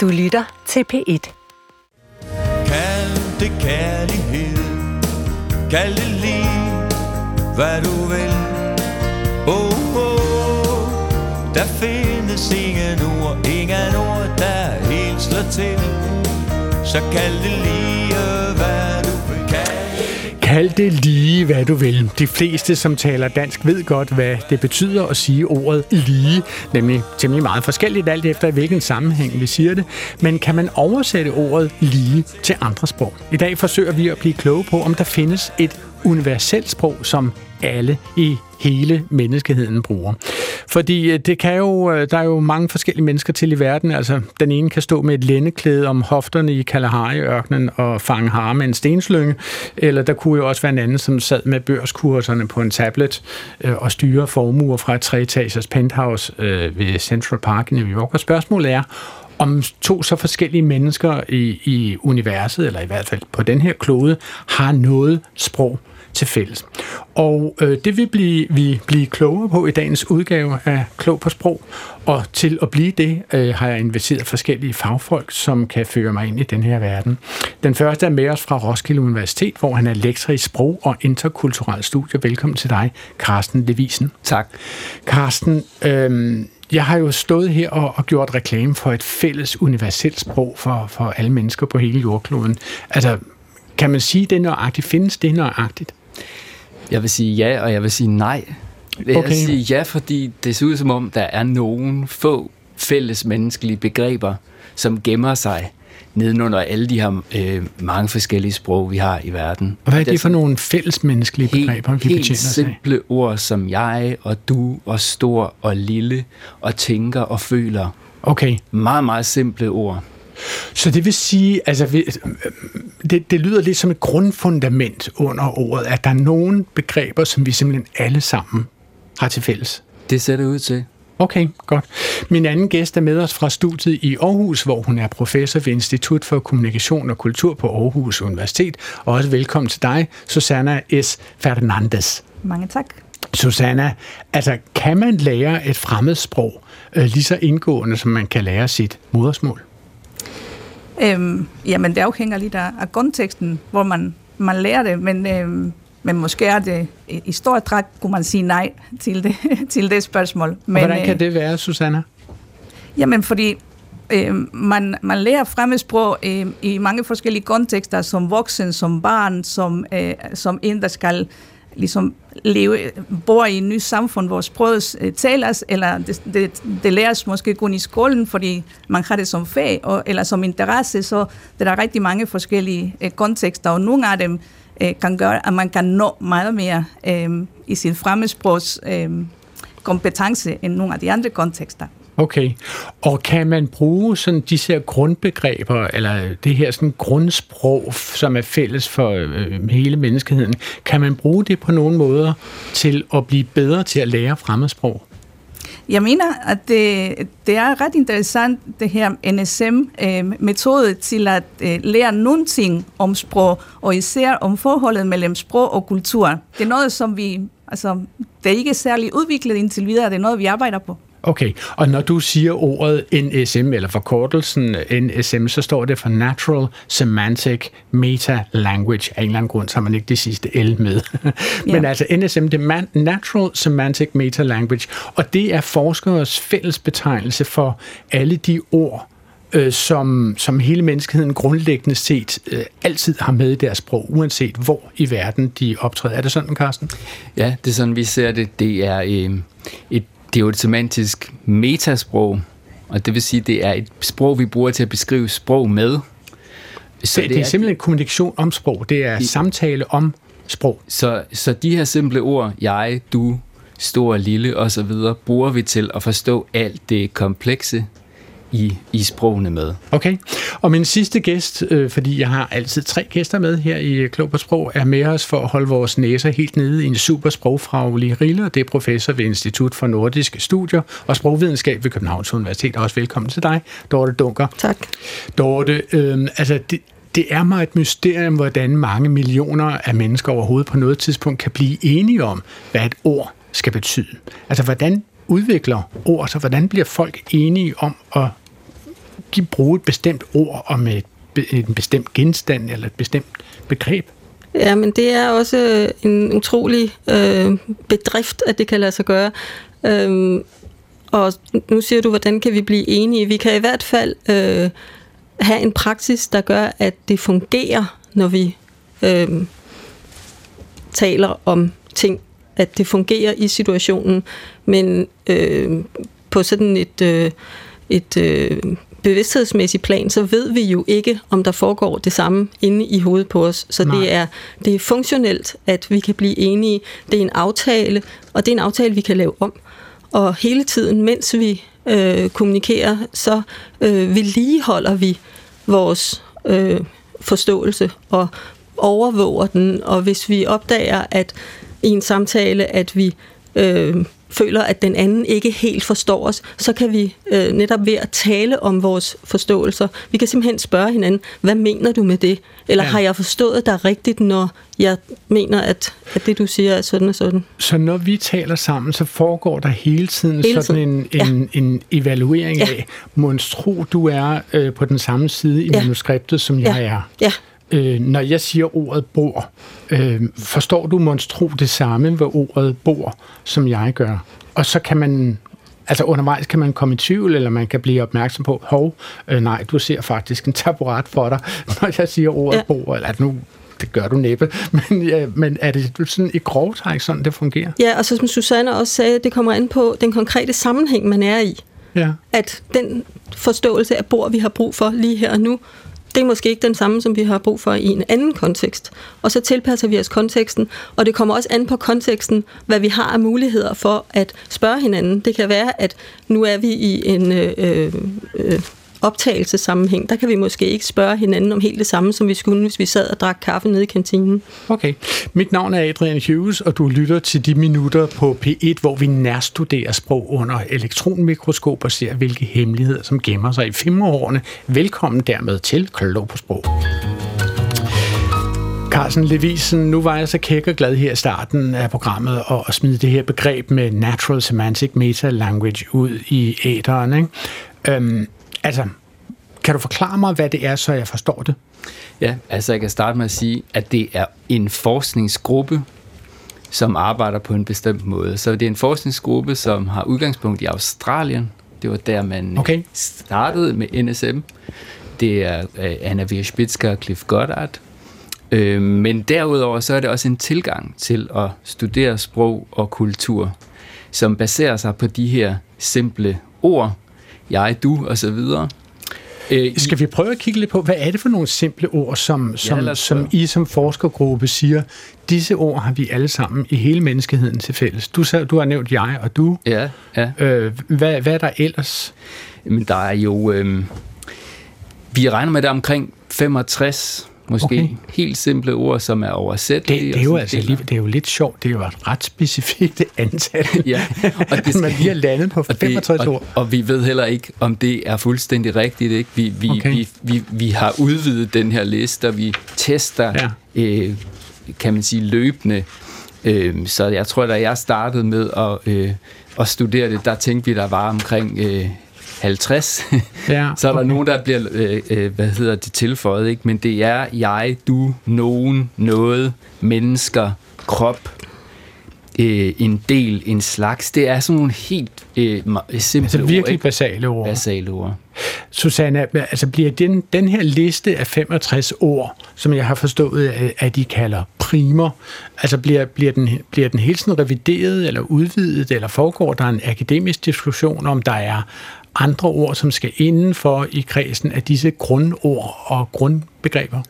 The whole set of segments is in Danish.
Du lytter til P1. Kald det kærlighed. Kald det lige Hvad du vil. Oh, oh. Der findes ingen ord Ingen ord, der helt slår til. Så kald det lige. Kald det lige, hvad du vil. De fleste, som taler dansk, ved godt, hvad det betyder at sige ordet lige, nemlig temmelig meget forskelligt alt efter, i hvilken sammenhæng vi siger det. Men kan man oversætte ordet lige til andre sprog? I dag forsøger vi at blive kloge på, om der findes et universelt sprog, som alle i hele menneskeheden bruger. Fordi øh, det kan jo, øh, der er jo mange forskellige mennesker til i verden. Altså, den ene kan stå med et lændeklæde om hofterne i Kalahari-ørkenen og fange har med en stenslynge. Eller der kunne jo også være en anden, som sad med børskurserne på en tablet øh, og styrer formuer fra et treetagers penthouse øh, ved Central Park i New York. Og spørgsmålet er, om to så forskellige mennesker i, i universet, eller i hvert fald på den her klode, har noget sprog til fælles. Og øh, det vil blive, vi blive klogere på i dagens udgave af Klog på Sprog. Og til at blive det, øh, har jeg inviteret forskellige fagfolk, som kan føre mig ind i den her verden. Den første er med os fra Roskilde Universitet, hvor han er lektor i sprog og interkulturelle studier. Velkommen til dig, Carsten Levisen. Tak. Carsten, øh, jeg har jo stået her og, og gjort reklame for et fælles universelt sprog for, for alle mennesker på hele jordkloden. Altså, kan man sige det nøjagtigt? Findes det nøjagtigt? Jeg vil sige ja, og jeg vil sige nej. Jeg Okay. vil sige ja, fordi det ser ud som om, der er nogle få fælles menneskelige begreber, som gemmer sig nedenunder alle de her øh, mange forskellige sprog, vi har i verden. Og hvad er det for nogle fællesmenneskelige begreber, vi helt betjener af? simple ord som jeg og du og stor og lille og tænker og føler. Okay, Meget, meget simple ord. Så det vil sige, altså, det, det lyder lidt som et grundfundament under ordet, at der er nogle begreber, som vi simpelthen alle sammen har til fælles. Det ser det ud til. Okay, godt. Min anden gæst er med os fra studiet i Aarhus, hvor hun er professor ved Institut for Kommunikation og Kultur på Aarhus Universitet. Og også velkommen til dig, Susanna S. Fernandes. Mange tak. Susanna, altså kan man lære et fremmedsprog øh, lige så indgående, som man kan lære sit modersmål? Øhm, jamen, det afhænger lidt af, af konteksten, hvor man, man lærer det, men, øhm, men måske er det i, i stor træk, kunne man sige nej til det, til det spørgsmål. Men, Men, Hvordan kan det være, Susanna? Jamen, fordi øh, man, man lærer fremmedsprog øh, i mange forskellige kontekster, som voksen, som barn, som, øh, som en, der skal ligesom leve, bor i et nyt samfund, hvor sproget øh, tales, eller det, det, det læres måske kun i skolen, fordi man har det som fag, og, eller som interesse, så der er rigtig mange forskellige øh, kontekster, og nogle af dem øh, kan gøre, at man kan nå meget mere øh, i sin fremmedsprogs øh, kompetence end nogle af de andre kontekster. Okay. Og kan man bruge sådan disse her grundbegreber, eller det her sådan grundsprog, som er fælles for øh, hele menneskeheden, kan man bruge det på nogle måder til at blive bedre til at lære fremmedsprog? Jeg mener, at det, det er ret interessant, det her NSM-metode øh, til at øh, lære nogle ting om sprog, og især om forholdet mellem sprog og kultur. Det er noget, som vi, altså, det er ikke særlig udviklet indtil videre, det er noget, vi arbejder på. Okay, og når du siger ordet NSM, eller forkortelsen NSM, så står det for Natural Semantic Meta Language. Af en eller anden grund, så har man ikke det sidste L med. Men Ja. altså NSM, det er Man- Natural Semantic Meta Language, og det er forskeres fælles betegnelse for alle de ord, øh, som, som hele menneskeheden grundlæggende set øh, altid har med i deres sprog, uanset hvor i verden de optræder. Er det sådan, Carsten? Ja, det er sådan, vi ser det. Det er, øh, et, det er jo et semantisk metasprog, og det vil sige, det er et sprog, vi bruger til at beskrive sprog med. Så det, det er simpelthen kommunikation om sprog. Det er I- samtale om sprog. Så, så de her simple ord, jeg, du, stor, lille osv., bruger vi til at forstå alt det komplekse i, i sprogene med. Okay. Og min sidste gæst, øh, fordi jeg har altid tre gæster med her i Klog på Sprog, er med os for at holde vores næser helt nede i en super sprogfaglig rille, det er professor ved Institut for Nordiske Studier og Sprogvidenskab ved Københavns Universitet. Også velkommen til dig, Dorte Dunker. Tak. Dorte, øh, altså det, det er mig et mysterium, hvordan mange millioner af mennesker overhovedet på noget tidspunkt kan blive enige om, hvad et ord skal betyde. Altså, hvordan udvikler ord sig? Hvordan bliver folk enige om at give, bruge et bestemt ord om et, en bestemt genstand eller et bestemt begreb? Ja, men det er også øh, en utrolig øh, bedrift, at det kan lade sig gøre. Øhm, og nu siger du, hvordan kan vi blive enige? Vi kan i hvert fald øh, have en praksis, der gør, at det fungerer, når vi øh, taler om ting, at det fungerer i situationen, men øh, på sådan et, øh, et øh, bevidsthedsmæssigt plan, så ved vi jo ikke, om der foregår det samme inde i hovedet på os. Så det er, det er funktionelt, at vi kan blive enige. Det er en aftale, og det er en aftale, vi kan lave om. Og hele tiden, mens vi øh, kommunikerer, så øh, vedligeholder vi vores øh, forståelse og overvåger den. Og hvis vi opdager, at i en samtale, at vi øh, føler, at den anden ikke helt forstår os, så kan vi øh, netop ved at tale om vores forståelser, vi kan simpelthen spørge hinanden, hvad mener du med det? Eller ja. har jeg forstået dig rigtigt, når jeg mener, at, at det du siger er sådan og sådan? Så når vi taler sammen, så foregår der hele tiden hele sådan en, ja. en, en evaluering ja. af, monstro, du er øh, på den samme side i ja. manuskriptet, som ja. jeg er. Ja. Øh, når jeg siger ordet bor, øh, forstår du monstro det samme ved ordet bor, som jeg gør? Og så kan man Altså undervejs kan man komme i tvivl, eller man kan blive opmærksom på, hov, øh, nej, du ser faktisk en taburet for dig, når jeg siger ordet ja. bor, eller nu det gør du næppe, men, ja, men er det sådan i grovtræk sådan, det fungerer? Ja, og så som Susanne også sagde, det kommer an på den konkrete sammenhæng, man er i. Ja. At den forståelse af bor, vi har brug for lige her og nu, det er måske ikke den samme, som vi har brug for i en anden kontekst. Og så tilpasser vi os konteksten, og det kommer også an på konteksten, hvad vi har af muligheder for at spørge hinanden. Det kan være, at nu er vi i en øh, øh, øh optagelsessammenhæng, der kan vi måske ikke spørge hinanden om helt det samme, som vi skulle, hvis vi sad og drak kaffe nede i kantinen. Okay. Mit navn er Adrian Hughes, og du lytter til de minutter på P1, hvor vi nærstuderer sprog under elektronmikroskop og ser, hvilke hemmeligheder, som gemmer sig i femårene. Velkommen dermed til Klog på Sprog. Carsten Levisen, nu var jeg så kæk og glad her i starten af programmet og at smide det her begreb med Natural Semantic Meta Language ud i æderen. Ikke? Øhm, Altså, kan du forklare mig, hvad det er, så jeg forstår det? Ja, altså jeg kan starte med at sige, at det er en forskningsgruppe, som arbejder på en bestemt måde. Så det er en forskningsgruppe, som har udgangspunkt i Australien. Det var der, man okay. startede med NSM. Det er uh, Anna Wierspitzka og Cliff Goddard. Uh, men derudover så er det også en tilgang til at studere sprog og kultur, som baserer sig på de her simple ord, jeg, du og så videre. Øh, Skal vi prøve at kigge lidt på, hvad er det for nogle simple ord, som, som, ja, som I som forskergruppe siger, disse ord har vi alle sammen i hele menneskeheden til fælles. Du, du har nævnt jeg og du. Ja, ja. Øh, hvad, hvad er der ellers? Men der er jo... Øh, vi regner med det omkring 65 Måske okay. helt simple ord, som er oversættelige. Det, det, er jo altså lige, det er jo lidt sjovt. Det er jo et ret specifikt antal, ja, og det skal, man lige har landet på 65 ord. Og, og vi ved heller ikke, om det er fuldstændig rigtigt. Ikke? Vi, vi, okay. vi, vi, vi har udvidet den her liste, og vi tester, ja. øh, kan man sige, løbende. Øh, så jeg tror, da jeg startede med at, øh, at studere det, der tænkte vi, der var omkring... Øh, 50, ja, så er der okay. nogen, der bliver, øh, øh, hvad hedder det, tilføjet, ikke? Men det er jeg, du, nogen, noget, mennesker, krop, øh, en del, en slags. Det er sådan nogle helt øh, simple altså virkelig ord, basale ord. Basale ord. Susanne, altså bliver den, den her liste af 65 ord, som jeg har forstået, at de kalder primer, altså bliver, bliver, den, bliver den helt sådan revideret eller udvidet, eller foregår der en akademisk diskussion om, der er andre ord, som skal indenfor i kredsen af disse grundord og grundbegreber?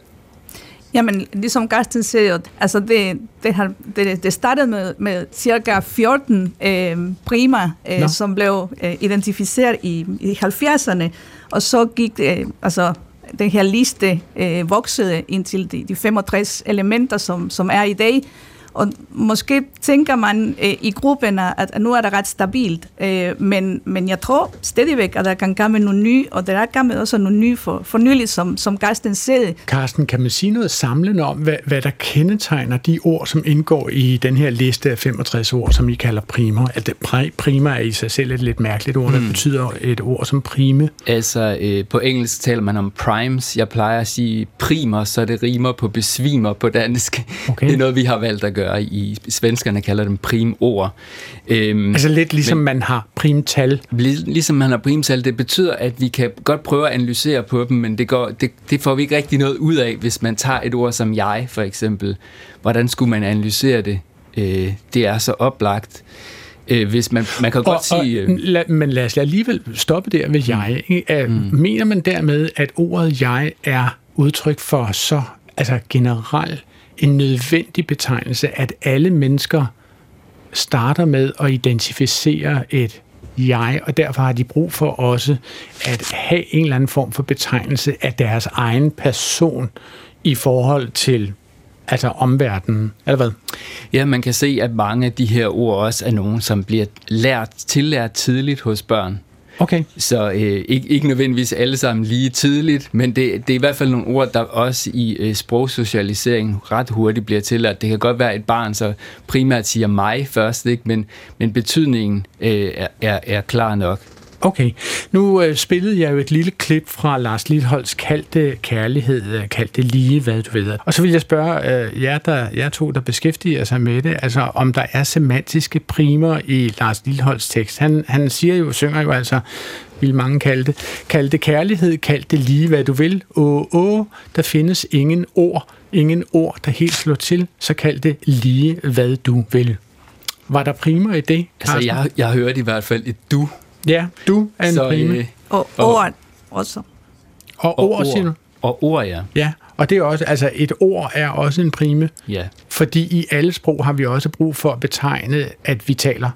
Jamen, ligesom Karsten siger, altså det, det, har, det, det startede med, med cirka 14 øh, primer, øh, som blev øh, identificeret i, i 70'erne, og så gik øh, altså, den her liste øh, voksede indtil de, de 65 elementer, som, som er i dag, og måske tænker man øh, i gruppen, at, at nu er det ret stabilt, øh, men, men jeg tror stadigvæk, at der kan komme nogle nye, og der er kommet også nogle nye for, for nylig, som, som Carsten sagde. Carsten, kan man sige noget samlende om, hvad, hvad der kendetegner de ord, som indgår i den her liste af 65 ord, som I kalder primer? At primer er i sig selv et lidt mærkeligt ord, der mm. betyder et ord som prime. Altså, øh, på engelsk taler man om primes. Jeg plejer at sige primer, så det rimer på besvimer på dansk. Okay. Det er noget, vi har valgt at gøre i svenskerne kalder dem primord. Øhm, altså lidt ligesom men, man har primtal? Ligesom man har primtal. Det betyder, at vi kan godt prøve at analysere på dem, men det, går, det, det får vi ikke rigtig noget ud af, hvis man tager et ord som jeg, for eksempel. Hvordan skulle man analysere det? Øh, det er så oplagt. Øh, hvis man, man kan godt og, sige... Og, la, men lad os alligevel stoppe der ved jeg. Mm. Mener man dermed, at ordet jeg er udtryk for så altså generelt en nødvendig betegnelse, at alle mennesker starter med at identificere et jeg, og derfor har de brug for også at have en eller anden form for betegnelse af deres egen person i forhold til altså omverdenen, eller hvad? Ja, man kan se, at mange af de her ord også er nogen, som bliver lært, tillært tidligt hos børn. Okay. Så øh, ikke, ikke nødvendigvis alle sammen lige tidligt, men det, det er i hvert fald nogle ord, der også i øh, sprogsocialisering ret hurtigt bliver til, at det kan godt være et barn, så primært siger mig først, ikke? Men, men betydningen øh, er, er, er klar nok. Okay. Nu øh, spillede jeg jo et lille klip fra Lars Lilholds kaldte kærlighed, øh, kaldte lige, hvad du ved. Og så vil jeg spørge øh, jer, der, jer to, der beskæftiger sig med det, altså om der er semantiske primer i Lars Lilholds tekst. Han, han siger jo, synger jo altså, vil mange kalde det, kaldte kærlighed, kaldte lige, hvad du vil. Åh, åh, der findes ingen ord, ingen ord, der helt slår til, så kald det lige, hvad du vil. Var der primer i det? Altså, jeg, jeg hørte i hvert fald et du Ja, du er en så, prime. Øh, og ord også. Og, og ord, siger du? Og ord, ja. Ja, og det er også, altså et ord er også en prime. Ja. Fordi i alle sprog har vi også brug for at betegne, at vi taler.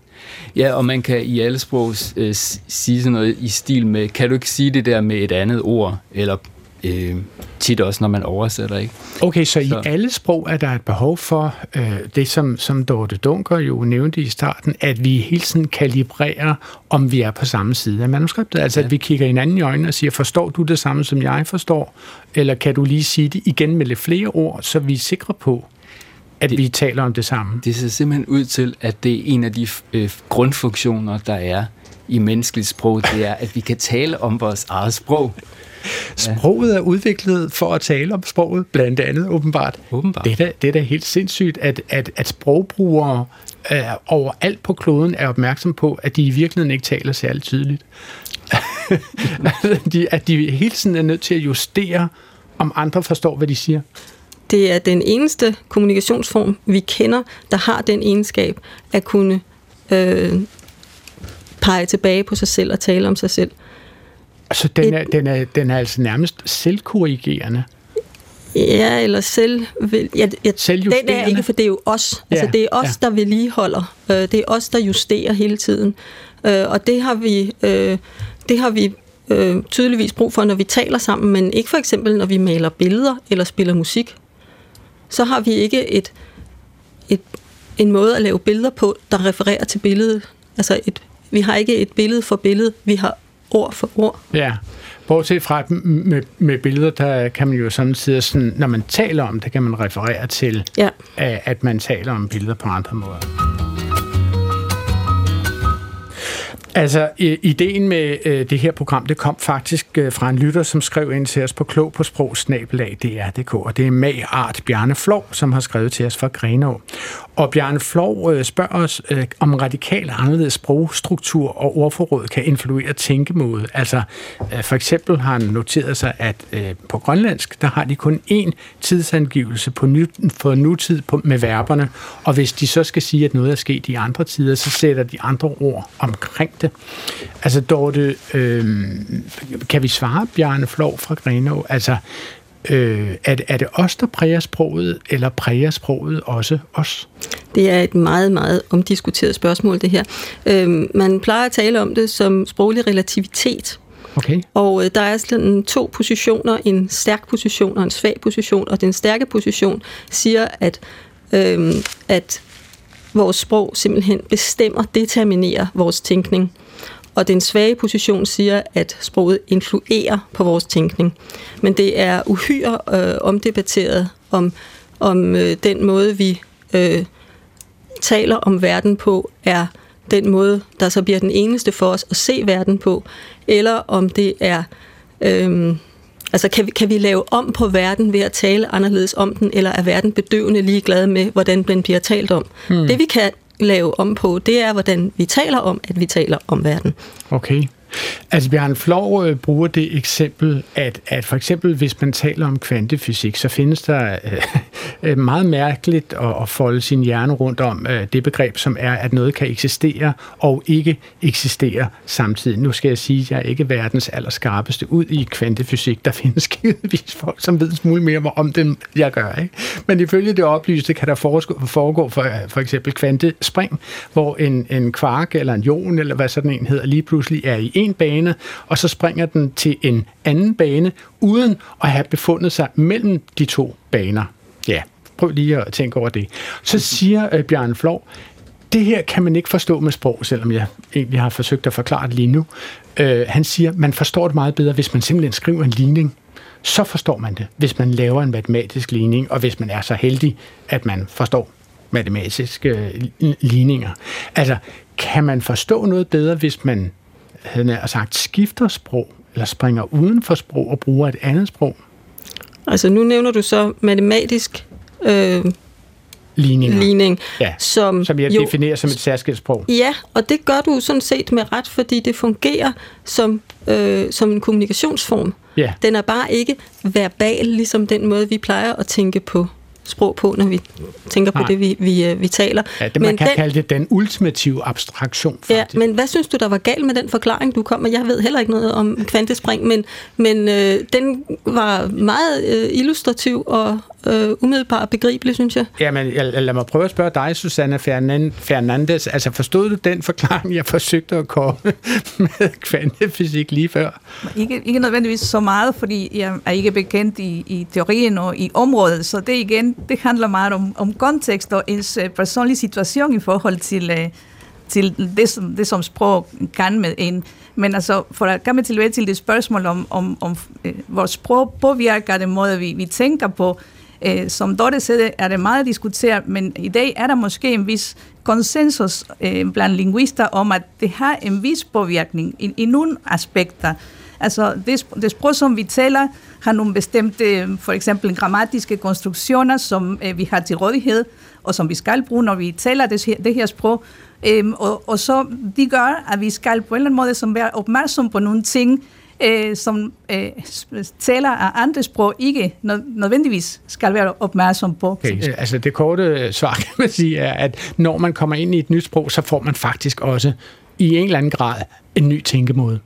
Ja, og man kan i alle sprog øh, sige sådan noget i stil med, kan du ikke sige det der med et andet ord, eller øh, tit også, når man oversætter. Ikke? Okay, så, så i alle sprog er der et behov for øh, det, som, som Dorte Dunker jo nævnte i starten, at vi hele tiden kalibrerer, om vi er på samme side af manuskriptet. Altså ja. at vi kigger hinanden i øjnene og siger, forstår du det samme, som jeg forstår? Eller kan du lige sige det igen med lidt flere ord, så vi er sikre på, at det, vi taler om det samme? Det ser simpelthen ud til, at det er en af de øh, grundfunktioner, der er i menneskeligt sprog, det er, at vi kan tale om vores eget sprog. Sproget er udviklet for at tale om sproget, blandt andet åbenbart. åbenbart. Det, er da, det er da helt sindssygt, at, at, at sprogbrugere øh, overalt på kloden er opmærksom på, at de i virkeligheden ikke taler særlig tydeligt. de, at de hele tiden er nødt til at justere, om andre forstår, hvad de siger. Det er den eneste kommunikationsform, vi kender, der har den egenskab at kunne øh, pege tilbage på sig selv og tale om sig selv. Så den er, den er, den er altså nærmest selvkorrigerende? Ja, eller selv... Ja, ja, den er ikke, for det er jo os. Ja, altså, det er os, ja. der vedligeholder. Øh, det er os, der justerer hele tiden. Øh, og det har vi, øh, det har vi tydeligvis brug for, når vi taler sammen, men ikke for eksempel, når vi maler billeder eller spiller musik. Så har vi ikke et, et, en måde at lave billeder på, der refererer til billedet. Altså, et, vi har ikke et billede for billede, vi har ord for ord. Ja, bortset fra med, med billeder, der kan man jo sådan sige, sådan, når man taler om det, kan man referere til, ja. at man taler om billeder på andre måder. Altså, ideen med øh, det her program, det kom faktisk øh, fra en lytter, som skrev ind til os på klog på sprogsnabelag DR.dk, og det er Mag Art Bjarne Flov, som har skrevet til os fra Grenå. Og Bjarne Flov øh, spørger os, øh, om radikalt anderledes sprogstruktur og ordforråd kan influere tænkemåde. Altså, øh, for eksempel har han noteret sig, at øh, på grønlandsk, der har de kun én tidsangivelse på ny, for nutid på, med verberne, og hvis de så skal sige, at noget er sket i andre tider, så sætter de andre ord omkring det. Altså, Dorte, øh, kan vi svare Bjarne Flov fra Grenå? Altså, Øh, er, det, er det os, der præger sproget, eller præger sproget også os? Det er et meget, meget omdiskuteret spørgsmål, det her. Øh, man plejer at tale om det som sproglig relativitet. Okay. Og øh, der er sådan to positioner, en stærk position og en svag position, og den stærke position siger, at øh, at vores sprog simpelthen bestemmer, determinerer vores tænkning. Og den svage position siger, at sproget influerer på vores tænkning. Men det er uhyre øh, omdebatteret om, om øh, den måde, vi øh, taler om verden på, er den måde, der så bliver den eneste for os at se verden på, eller om det er... Øh, Altså kan vi, kan vi lave om på verden ved at tale anderledes om den, eller er verden bedøvende ligeglad med, hvordan den bliver talt om? Hmm. Det vi kan lave om på, det er, hvordan vi taler om, at vi taler om verden. Okay. Altså Bjørn Flov øh, bruger det eksempel, at, at for eksempel hvis man taler om kvantefysik, så findes der øh, øh, meget mærkeligt at, at folde sin hjerne rundt om øh, det begreb, som er, at noget kan eksistere og ikke eksistere samtidig. Nu skal jeg sige, at jeg er ikke verdens allerskarpeste ud i kvantefysik. Der findes givetvis folk, som ved smule mere om det, jeg gør. Ikke? Men ifølge det oplyste kan der foregå for, for eksempel kvantespring, hvor en, en kvark eller en ion, eller hvad sådan en hedder, lige pludselig er i en bane, og så springer den til en anden bane, uden at have befundet sig mellem de to baner. Ja, prøv lige at tænke over det. Så siger øh, Bjørn Flov, det her kan man ikke forstå med sprog, selvom jeg egentlig har forsøgt at forklare det lige nu. Øh, han siger, man forstår det meget bedre, hvis man simpelthen skriver en ligning. Så forstår man det, hvis man laver en matematisk ligning, og hvis man er så heldig, at man forstår matematiske øh, ligninger. Altså, kan man forstå noget bedre, hvis man havde jeg sagt, skifter sprog, eller springer uden for sprog og bruger et andet sprog? Altså nu nævner du så matematisk øh, Ligninger. ligning, ja, som, som jeg jo, definerer som et særskilt sprog. Ja, og det gør du sådan set med ret, fordi det fungerer som, øh, som en kommunikationsform. Ja. Den er bare ikke verbal, ligesom den måde, vi plejer at tænke på sprog på, når vi tænker på Nej. det, vi, vi, øh, vi taler. Ja, det man men kan den, kalde det den ultimative abstraktion. Faktisk. Ja, men hvad synes du, der var galt med den forklaring, du kom med? Jeg ved heller ikke noget om kvantespring, men, men øh, den var meget øh, illustrativ og, øh, umiddelbart begribelig, synes jeg. Jamen, jeg, lad mig prøve at spørge dig, Susanne Fernandes. Altså, forstod du den forklaring, jeg forsøgte at komme med kvantefysik lige før? Ikke, ikke nødvendigvis så meget, fordi jeg er ikke bekendt i, i teorien og i området, så det igen, det handler meget om, om kontekst og ens uh, personlige situation i forhold til, uh, til det, som, det, som sprog kan med en. Men altså, for at komme tilbage til det spørgsmål om, om, om uh, vores sprog påvirker den måde, vi, vi tænker på, Øh, som Dorte sagde, er det meget diskuteret, men i dag er der måske en vis konsensus øh, blandt linguister om, at det har en vis påvirkning i, i nogle aspekter. Altså, det, det sprog, som vi taler, har nogle bestemte, for eksempel grammatiske konstruktioner, som øh, vi har til rådighed, og som vi skal bruge, når vi taler det her, det her sprog. Øhm, og, og så de gør, at vi skal på en eller anden måde som være opmærksom på nogle ting, øh, som øh, taler af andre sprog ikke nødvendigvis skal være opmærksom på. Okay, øh, altså det korte øh, svar kan man sige er, at når man kommer ind i et nyt sprog, så får man faktisk også i en eller anden grad en ny tænkemåde.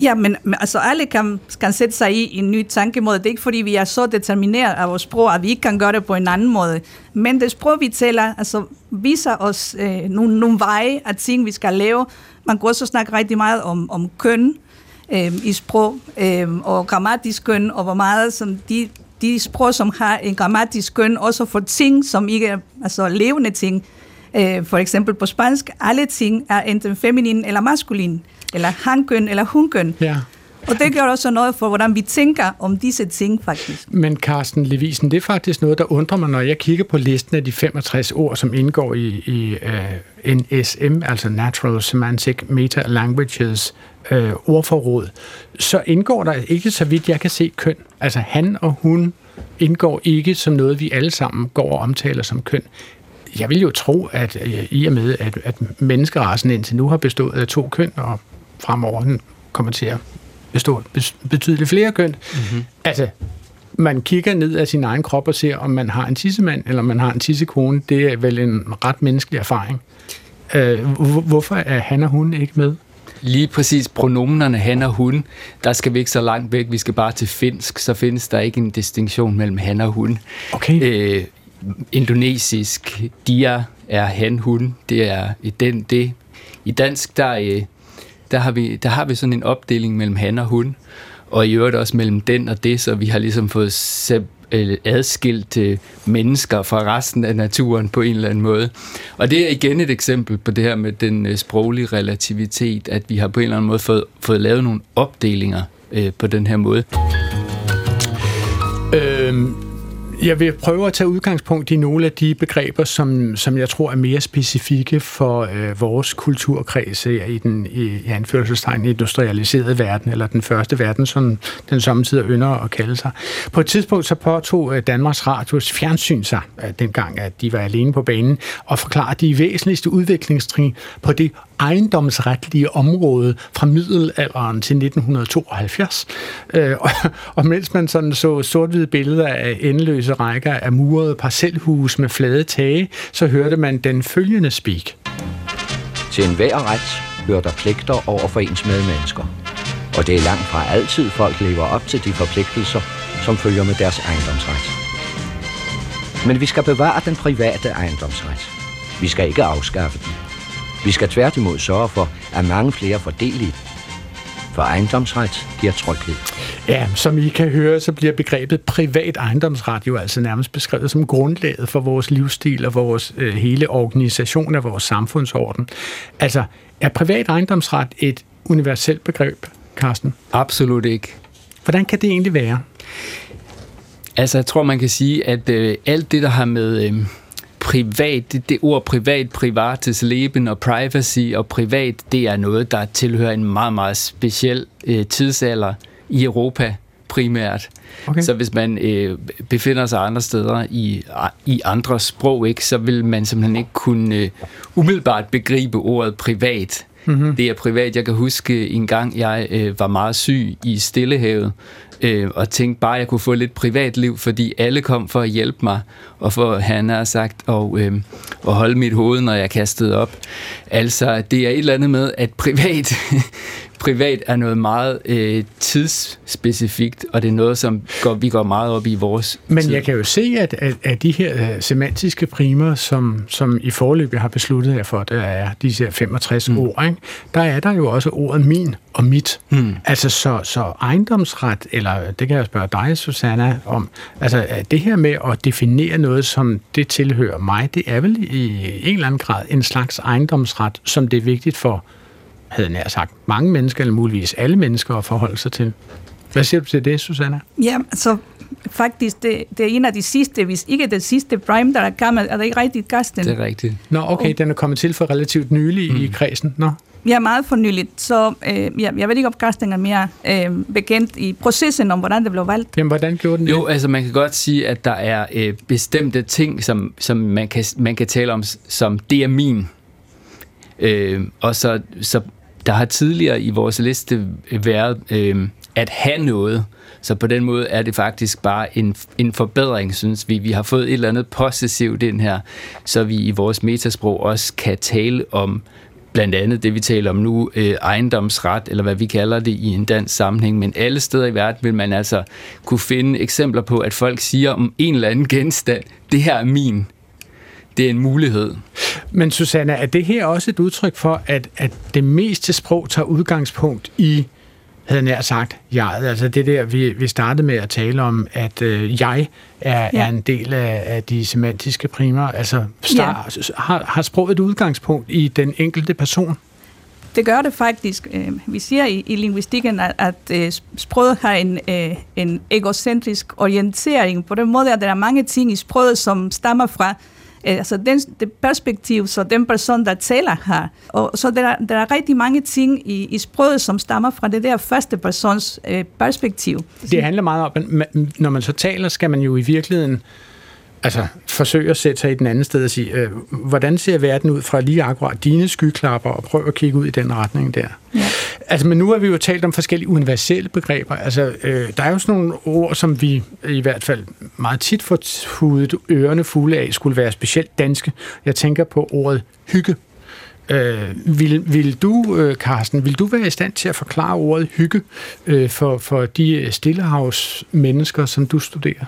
Ja, men altså alle kan, kan sætte sig i en ny tankemåde. Det er ikke fordi, vi er så determineret af vores sprog, at vi ikke kan gøre det på en anden måde. Men det sprog, vi taler, altså, viser os øh, nogle, nogle veje af ting, vi skal lave. Man kunne også snakke rigtig meget om, om køn, øh, i sprog øh, og grammatisk køn, og hvor meget som de, de sprog, som har en grammatisk køn, også for ting, som ikke er altså levende ting. Øh, for eksempel på spansk, alle ting er enten feminin eller maskulin, eller hankøn eller hunkøn. Ja. Og det gør også noget for, hvordan vi tænker om disse ting, faktisk. Men Carsten Levisen, det er faktisk noget, der undrer mig, når jeg kigger på listen af de 65 ord, som indgår i, i uh, øh, NSM, altså Natural Semantic Meta Languages øh, ordforråd, så indgår der ikke, så vidt jeg kan se, køn. Altså han og hun indgår ikke som noget, vi alle sammen går og omtaler som køn. Jeg vil jo tro, at øh, i og med, at, at menneskerassen indtil nu har bestået af to køn, og fremover kommer til at bestå betydeligt flere køn, mm-hmm. altså man kigger ned af sin egen krop og ser, om man har en tissemand eller man har en tissekone. Det er vel en ret menneskelig erfaring. Øh, hvorfor er han og hun ikke med? Lige præcis pronomenerne han og hun, der skal vi ikke så langt væk, vi skal bare til finsk, så findes der ikke en distinktion mellem han og hun. Okay. Øh, indonesisk, dia er han, hun, det er i den, det. I dansk, der, øh, der, har vi, der har vi sådan en opdeling mellem han og hun, og i øvrigt også mellem den og det, så vi har ligesom fået øh, adskilt øh, mennesker fra resten af naturen på en eller anden måde. Og det er igen et eksempel på det her med den øh, sproglige relativitet, at vi har på en eller anden måde fået, fået lavet nogle opdelinger øh, på den her måde. Øhm, jeg vil prøve at tage udgangspunkt i nogle af de begreber, som, som jeg tror er mere specifikke for øh, vores kulturkredse i den i, i anførselstegn industrialiserede verden, eller den første verden, som den samtidig ynder at kalde sig. På et tidspunkt så påtog øh, Danmarks Radios fjernsyn sig, øh, dengang at de var alene på banen, og forklarede de væsentligste udviklingstrin på det ejendomsretlige område fra middelalderen til 1972. Øh, og, og mens man sådan så sort-hvide billeder af endeløse rækker af murede parcelhus med flade tage, så hørte man den følgende speak. Til enhver ret hører der pligter over for ens medmennesker. Og det er langt fra altid folk lever op til de forpligtelser, som følger med deres ejendomsret. Men vi skal bevare den private ejendomsret. Vi skal ikke afskaffe den. Vi skal tværtimod sørge for, at mange flere får del i For ejendomsret giver tryghed. Ja, som I kan høre, så bliver begrebet privat ejendomsret jo altså nærmest beskrevet som grundlaget for vores livsstil og vores øh, hele organisation af vores samfundsorden. Altså, er privat ejendomsret et universelt begreb, Carsten? Absolut ikke. Hvordan kan det egentlig være? Altså, jeg tror, man kan sige, at øh, alt det, der har med... Øh, privat, det, det ord privat, privates leben og privacy og privat, det er noget, der tilhører en meget, meget speciel øh, tidsalder i Europa primært. Okay. Så hvis man øh, befinder sig andre steder i, i andre sprog, ikke, så vil man simpelthen ikke kunne øh, umiddelbart begribe ordet privat. Mm-hmm. Det er privat. Jeg kan huske en gang, jeg øh, var meget syg i Stillehavet, øh, og tænkte bare, at jeg kunne få lidt privatliv, fordi alle kom for at hjælpe mig, og for, han har sagt, og, øh, og holde mit hoved, når jeg kastede op. Altså, det er et eller andet med, at privat, privat er noget meget øh, tidsspecifikt, og det er noget, som går, vi går meget op i vores Men tid. jeg kan jo se, at, at, at de her uh, semantiske primer, som, som i forløbet har besluttet jer for, der er disse 65 mm. ord, ikke? der er der jo også ordet min og mit. Mm. Altså så, så ejendomsret, eller det kan jeg spørge dig, Susanna, om, altså det her med at definere noget, som det tilhører mig, det er vel i en eller anden grad en slags ejendomsret, som det er vigtigt for havde nær sagt, mange mennesker, eller muligvis alle mennesker at forholde sig til. Hvad siger du til det, Susanna? Ja, altså faktisk, det, det er en af de sidste, hvis ikke det sidste prime, der er gammel. Er det ikke rigtigt, Karsten? Det er rigtigt. Nå, okay, den er kommet til for relativt nylig mm. i kredsen. Nå. Ja, meget for nyligt. Så øh, ja, jeg ved ikke, om Karsten er mere øh, bekendt i processen om, hvordan det blev valgt. Jamen, hvordan gjorde den det? Jo, altså man kan godt sige, at der er øh, bestemte ting, som, som man, kan, man kan tale om, som det er min. Øh, og så, så der har tidligere i vores liste været øh, at have noget, så på den måde er det faktisk bare en, en forbedring, synes vi. Vi har fået et eller andet possessivt ind her, så vi i vores metasprog også kan tale om blandt andet det, vi taler om nu, øh, ejendomsret, eller hvad vi kalder det i en dansk sammenhæng. Men alle steder i verden vil man altså kunne finde eksempler på, at folk siger om en eller anden genstand, det her er min det er en mulighed. Men Susanna, er det her også et udtryk for, at, at det meste sprog tager udgangspunkt i, havde nær sagt, jeg. Altså det der, vi, vi startede med at tale om, at øh, jeg er, ja. er en del af, af de semantiske primer. Altså start, ja. har, har sproget et udgangspunkt i den enkelte person? Det gør det faktisk. Øh, vi siger i, i linguistikken, at, at øh, sproget har en, øh, en egocentrisk orientering. På den måde at der er mange ting i sproget, som stammer fra Eh, altså den, det perspektiv, så den person, der taler har. Og så der, der er rigtig mange ting i, i sproget, som stammer fra det der første persons øh, perspektiv. Det handler meget om, at når man så taler, skal man jo i virkeligheden altså, forsøge at sætte sig i den anden sted og sige, øh, hvordan ser verden ud fra lige akkurat dine skyklapper, og prøve at kigge ud i den retning der. Ja. Altså, men nu har vi jo talt om forskellige universelle begreber. Altså, øh, der er jo sådan nogle ord, som vi i hvert fald meget tit får hudet ørerne fulde af, skulle være specielt danske. Jeg tænker på ordet hygge. Øh, vil, vil du, øh, Carsten, vil du være i stand til at forklare ordet hygge øh, for, for de stillehavs mennesker, som du studerer?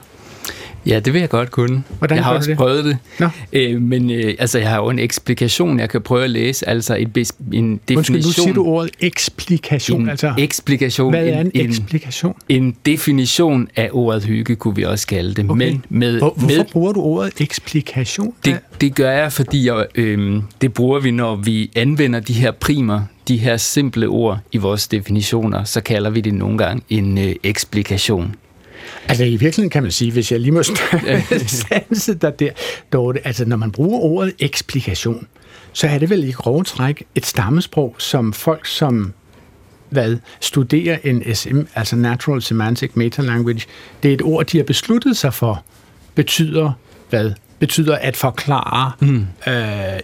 Ja, det vil jeg godt kunne. Hvordan jeg har også det? prøvet det. Nå. Øh, men øh, altså, jeg har jo en eksplikation, jeg kan prøve at læse. Altså et en definition. Undskyld, nu siger du ordet eksplikation. En altså, eksplikation. hvad er en, en eksplikation? En definition af ordet hygge, kunne vi også kalde det. Okay. Men med, Hvor, hvorfor med, bruger du ordet eksplikation? det, det gør jeg, fordi jeg, øh, det bruger vi, når vi anvender de her primer, de her simple ord i vores definitioner, så kalder vi det nogle gange en øh, eksplikation. Altså i virkeligheden kan man sige, hvis jeg lige må stanse dig der, Dorte, altså når man bruger ordet eksplikation, så er det vel i grove træk et stammesprog, som folk som hvad, studerer NSM, altså Natural Semantic Meta Language, det er et ord, de har besluttet sig for, betyder hvad? Betyder at forklare mm. øh,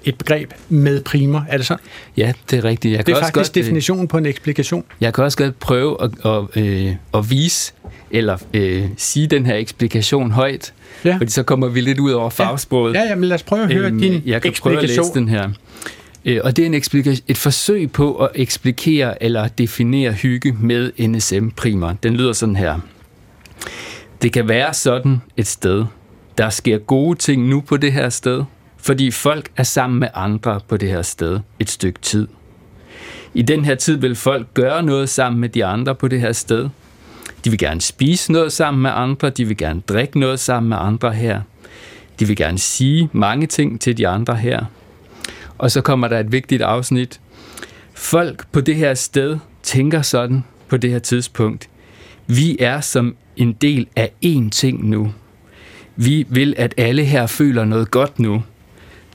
et begreb med primer. Er det sådan? Ja, det er rigtigt. Jeg Det kan er også faktisk godt, øh, definitionen på en eksplikation. Jeg kan også godt prøve at, at, øh, at vise, eller øh, sige den her eksplikation højt, Ja. fordi så kommer vi lidt ud over fagsproget. Ja, ja, men lad os prøve at høre Øhm, din Jeg kan prøve at læse den her. Øh, Og det er en eksplika- et forsøg på at eksplikere eller definere hygge med NSM-primer. Den lyder sådan her. Det kan være sådan et sted. Der sker gode ting nu på det her sted, fordi folk er sammen med andre på det her sted et stykke tid. I den her tid vil folk gøre noget sammen med de andre på det her sted. De vil gerne spise noget sammen med andre, de vil gerne drikke noget sammen med andre her. De vil gerne sige mange ting til de andre her. Og så kommer der et vigtigt afsnit. Folk på det her sted tænker sådan på det her tidspunkt. Vi er som en del af én ting nu. Vi vil, at alle her føler noget godt nu.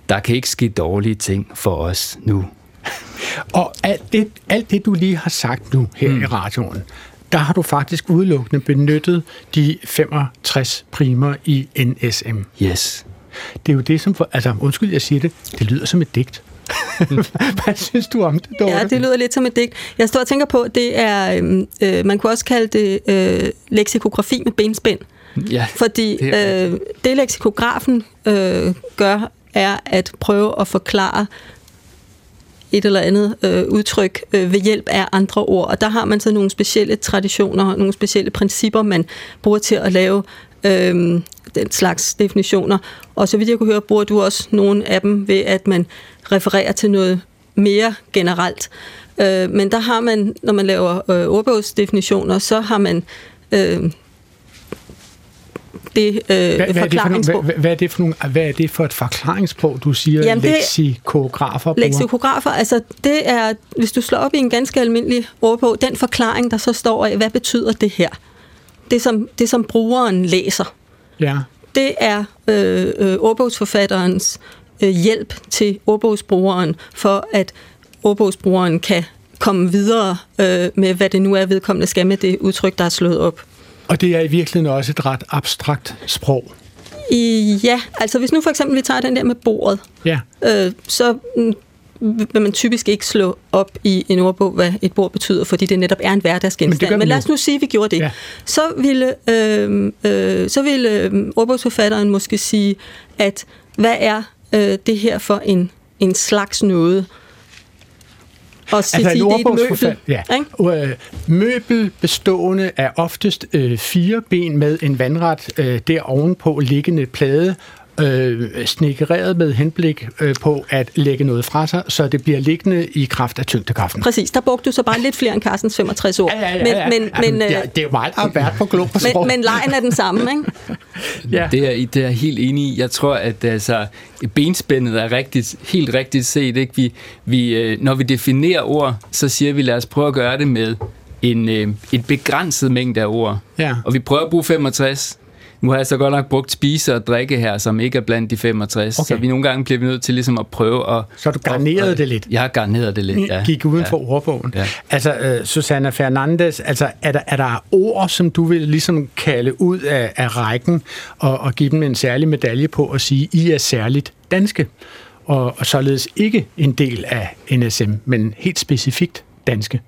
Der kan ikke ske dårlige ting for os nu. Og alt det, alt det, du lige har sagt nu her mm. i radioen, der har du faktisk udelukkende benyttet de 65 primer i NSM. Yes. Det er jo det, som... For, altså, undskyld, jeg siger det. Det lyder som et digt. Hvad synes du om det, Dorte? Ja, det lyder lidt som et digt. Jeg står og tænker på, det er, øhm, øh, man kunne også kalde det øh, leksikografi med benspænd. Ja, Fordi det øh, det leksikografen øh, gør, er at prøve at forklare et eller andet øh, udtryk øh, ved hjælp af andre ord. Og der har man så nogle specielle traditioner, nogle specielle principper, man bruger til at lave øh, den slags definitioner. Og så vidt jeg kunne høre, bruger du også nogle af dem ved, at man refererer til noget mere generelt. Øh, men der har man, når man laver øh, ordbogsdefinitioner, så har man øh, det øh, hvad, hvad, er det for nogle, forklaringssprog. hvad, hvad, er det for nogle, hvad er det for et forklaringssprog, du siger, Jamen, det- leksikografer bruger? Leksikografer, altså det er, hvis du slår op i en ganske almindelig ordbog, den forklaring, der så står af, hvad betyder det her? Det som, det, som brugeren læser, Ja. det er øh, øh, ordbogsforfatterens øh, hjælp til ordbogsbrugeren, for at ordbogsbrugeren kan komme videre øh, med, hvad det nu er, vedkommende skal med det udtryk, der er slået op. Og det er i virkeligheden også et ret abstrakt sprog. Ja, altså hvis nu for eksempel vi tager den der med bordet, Ja. øh, så mm, vil man typisk ikke slå op i en ordbog, hvad et bord betyder, fordi det netop er en hverdagsgenstand. Men, Men lad os nu sige, at vi gjorde det. Ja. Så ville, øh, øh, så ville øh, ordbogsforfatteren måske sige, at hvad er øh, det her for en, en slags noget? Og sige, Altså en er møbel. Ja. Øh, møbel bestående af oftest øh, fire ben med en vandret øh, der ovenpå liggende plade, øh, snikkereret med henblik øh, på at lægge noget fra sig, så det bliver liggende i kraft af tyngdekraften. Præcis, der brugte du så bare lidt flere end Carstens 65 ord. Ja, ja, ja, ja. Men, men, men, Jamen, øh, det, er- det er jo meget, været på Globus men, men lejen er den samme, ikke? Ja. Det er, det er jeg helt enig i. Jeg tror, at altså, benspændet er rigtigt, helt rigtigt set. Ikke? Vi, vi, øh, når vi definerer ord, så siger vi, lad os prøve at gøre det med en, øh, et begrænset mængde af ord. Ja. Og vi prøver at bruge 65. Nu har jeg så godt nok brugt spise og drikke her, som ikke er blandt de 65. Okay. Så vi nogle gange bliver vi nødt til ligesom at prøve at... Så du garnerede at- det lidt? Jeg har garneret det lidt, ja. gik uden for ordbogen. Ja. Altså, uh, Susanna Fernandes, altså, er, der, er der ord, som du vil ligesom kalde ud af, af rækken og, og give dem en særlig medalje på og sige, I er særligt danske, og, og således ikke en del af NSM, men helt specifikt danske?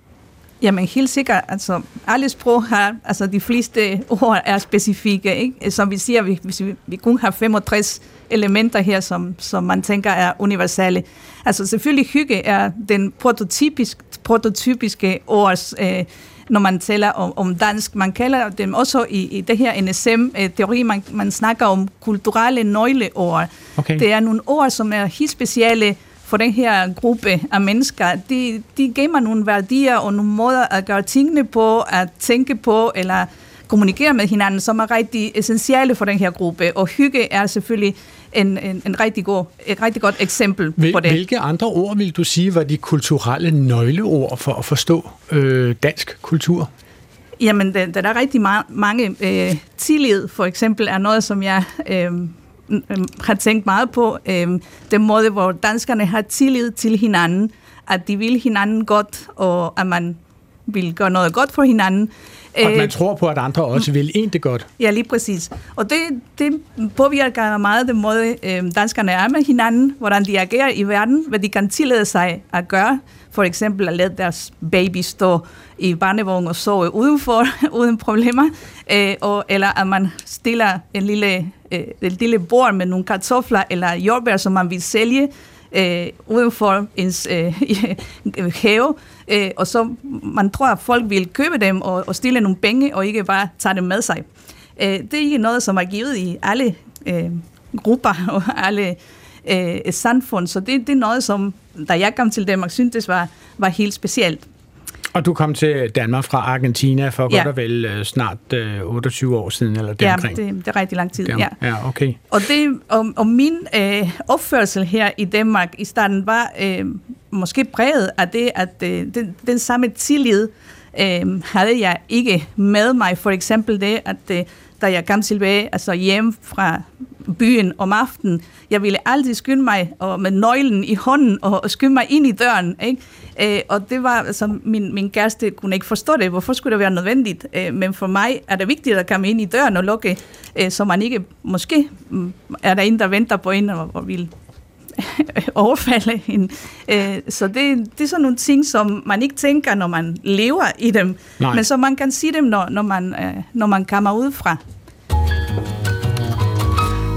Jamen helt sikkert, altså alle sprog har, altså de fleste ord er specifikke, ikke? Som vi siger, vi, hvis vi, vi kun har 65 elementer her, som, som man tænker er universelle. Altså selvfølgelig hygge er den prototypisk, prototypiske ord, øh, når man taler om, om dansk. Man kalder dem også i, i det her NSM-teori, man, man snakker om kulturelle nøgleord. Okay. Det er nogle ord, som er helt specielle for den her gruppe af mennesker. De, de giver nogle værdier og nogle måder at gøre tingene på, at tænke på, eller kommunikere med hinanden, som er rigtig essentielle for den her gruppe. Og hygge er selvfølgelig en, en, en rigtig god, et rigtig godt eksempel Hvil, på det. Hvilke andre ord vil du sige var de kulturelle nøgleord for at forstå øh, dansk kultur? Jamen, der, der er rigtig ma- mange. Øh, tillid for eksempel er noget, som jeg øh, har tænkt meget på. Øh, den måde, hvor danskerne har tillid til hinanden, at de vil hinanden godt, og at man vil gøre noget godt for hinanden. Og at man øh, tror på, at andre også vil en det godt. Ja, lige præcis. Og det, det påvirker meget den måde, øh, danskerne er med hinanden, hvordan de agerer i verden, hvad de kan tillade sig at gøre. For eksempel at lade deres baby stå i barnevogn og sove udenfor, uden problemer. Øh, og, eller at man stiller en lille, øh, et lille bord med nogle kartofler eller jordbær, som man vil sælge, øh, uden for ens øh, have, øh, og så man tror, at folk vil købe dem og, og stille nogle penge, og ikke bare tage dem med sig. Øh, det er ikke noget, som er givet i alle øh, grupper og alle øh, samfund, så det, det er noget, som da jeg kom til Danmark, syntes var, var helt specielt. Og du kom til Danmark fra Argentina for ja. godt og vel øh, snart øh, 28 år siden, eller Ja, omkring. det, det er rigtig lang tid, ja. ja okay. Og, det, og, og min øh, opførsel her i Danmark i starten var øh, måske præget af det, at øh, den, den samme tillid øh, havde jeg ikke med mig. For eksempel det, at øh, da jeg kom tilbage altså hjem fra byen om aftenen. Jeg ville altid skynde mig og med nøglen i hånden og, og skynde mig ind i døren. Ikke? Øh, og det var, altså, min, min kæreste kunne ikke forstå det. Hvorfor skulle det være nødvendigt? Øh, men for mig er det vigtigt at komme ind i døren og lukke, øh, så man ikke, måske mm, er der en, der venter på en og, og vil overfalde hende. Øh, så det, det er sådan nogle ting, som man ikke tænker, når man lever i dem, Nej. men så man kan sige dem, når, når, man, øh, når man kommer ud fra.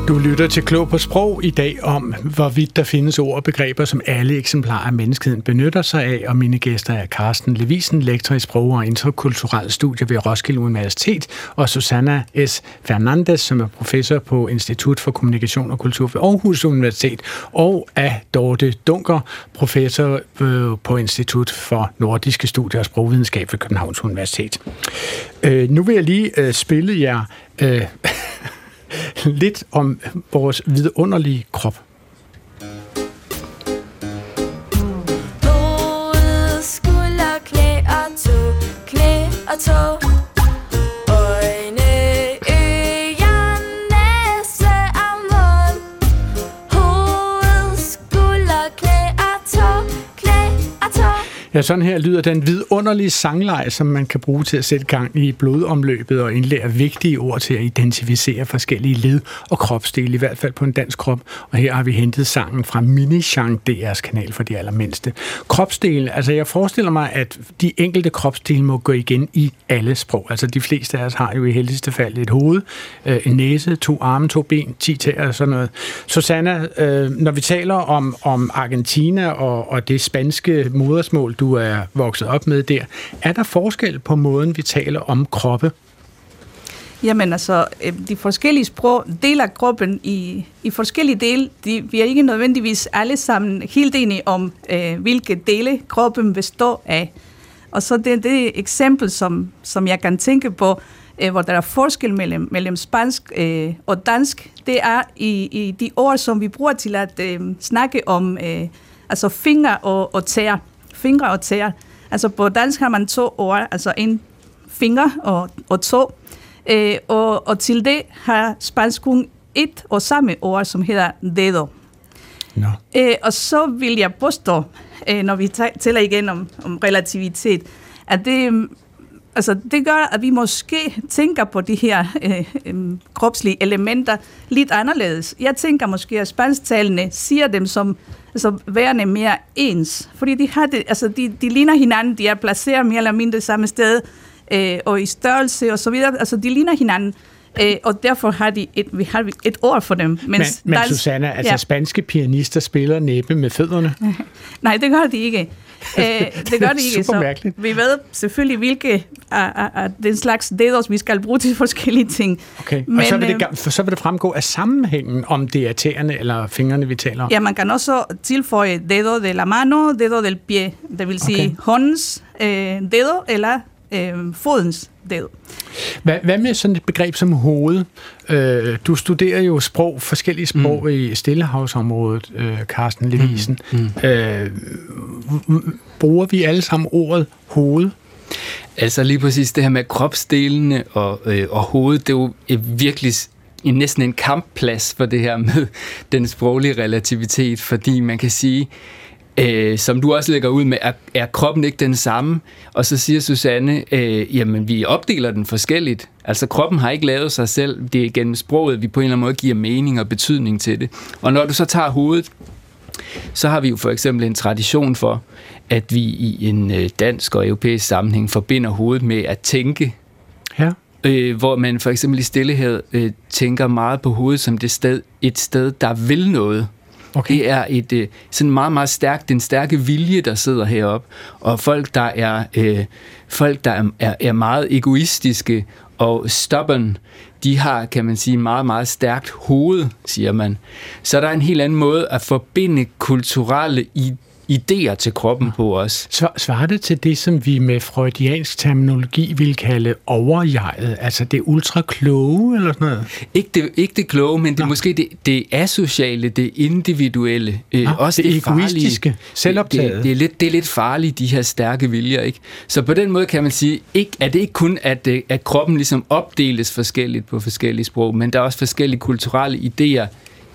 Du lytter til Klog på Sprog i dag om, hvorvidt der findes ord og begreber, som alle eksemplarer af menneskeheden benytter sig af, og mine gæster er Carsten Levisen, lektor i sprog og interkulturelle studier ved Roskilde Universitet, og Susanna S. Fernandes, som er professor på Institut for Kommunikation og Kultur ved Aarhus Universitet, og af Dorte Dunker, professor øh, på Institut for Nordiske Studier og Sprogvidenskab ved Københavns Universitet. Øh, nu vil jeg lige øh, spille jer øh, lidt om vores vidunderlige krop. Ja, sådan her lyder den vidunderlige sangleje, som man kan bruge til at sætte gang i blodomløbet og indlære vigtige ord til at identificere forskellige led og kropsdele, i hvert fald på en dansk krop. Og her har vi hentet sangen fra Minichang, DR's kanal for de allermindste. Kropsdele, altså jeg forestiller mig, at de enkelte kropsdele må gå igen i alle sprog. Altså de fleste af os har jo i heldigste fald et hoved, øh, en næse, to arme, to ben, ti tæer og sådan noget. Susanna, øh, når vi taler om, om Argentina og, og det spanske modersmål, du er vokset op med der. Er der forskel på måden, vi taler om kroppe? Jamen altså, øh, de forskellige sprog deler kroppen i, i forskellige dele. De, vi er ikke nødvendigvis alle sammen helt enige om, øh, hvilke dele kroppen består af. Og så det, det eksempel, som, som jeg kan tænke på, øh, hvor der er forskel mellem, mellem spansk øh, og dansk, det er i, i de ord, som vi bruger til at øh, snakke om øh, altså fingre og, og tæer fingre og tæer. Altså på dansk har man to ord, altså en finger og, og to. Øh, og, og til det har spansk kun et og samme ord, som hedder dedo. No. Øh, og så vil jeg påstå, øh, når vi tæller igen om, om relativitet, at det, altså, det gør, at vi måske tænker på de her øh, øh, kropslige elementer lidt anderledes. Jeg tænker måske, at spansktalende siger dem som altså, værende mere ens. Fordi de, har det, altså, de, de ligner hinanden, de er placeret mere eller mindre samme sted, øh, og i størrelse og så videre. Altså, de ligner hinanden. Øh, og derfor har, de et, vi har et ord for dem. Men, men Susanna, altså ja. spanske pianister spiller næppe med fødderne? Nej, det gør de ikke. Øh, det gør det ikke. Super mærkeligt. Så vi ved selvfølgelig, hvilke af, af, af den slags dedos, vi skal bruge til forskellige ting. Okay, Men, og så vil, det, øh, så vil det fremgå af sammenhængen, om det er tæerne eller fingrene, vi taler om? Ja, man kan også tilføje dedo de la mano, dedo del pie, det vil sige okay. håndens øh, dedo eller øh, fodens dedo. Hvad, hvad med sådan et begreb som hoved? Øh, du studerer jo sprog, forskellige sprog mm. i Stillehavsområdet, øh, Carsten Levisen. Mm. Mm. Øh, bruger vi alle sammen ordet hoved? Altså lige præcis det her med kropsdelene og, øh, og hovedet, det er jo virkelig en, næsten en kampplads for det her med den sproglige relativitet, fordi man kan sige, øh, som du også lægger ud med, er, er kroppen ikke den samme? Og så siger Susanne, øh, jamen vi opdeler den forskelligt. Altså kroppen har ikke lavet sig selv, det er gennem sproget, vi på en eller anden måde giver mening og betydning til det. Og når du så tager hovedet, så har vi jo for eksempel en tradition for, at vi i en øh, dansk og europæisk sammenhæng forbinder hovedet med at tænke. Ja. Øh, hvor man for eksempel i stillehed øh, tænker meget på hovedet som det sted, et sted, der vil noget. Okay. Det er et øh, sådan meget, meget stærkt, den stærke vilje, der sidder heroppe. Og folk, der er, øh, folk, der er, er, er meget egoistiske og stubborn, de har, kan man sige, meget, meget stærkt hoved, siger man. Så der er en helt anden måde at forbinde kulturelle idéer til kroppen på os. Så svarer det til det, som vi med freudiansk terminologi vil kalde overjeget, altså det ultra kloge eller sådan noget? Ikke det, ikke det kloge, men det er måske det, det asociale, det individuelle, øh, også det, det egoistiske, farlige. selvoptaget. Det, det, er lidt, det er lidt farligt, de her stærke viljer. Ikke? Så på den måde kan man sige, ikke, at det ikke kun, at, øh, at kroppen ligesom opdeles forskelligt på forskellige sprog, men der er også forskellige kulturelle idéer,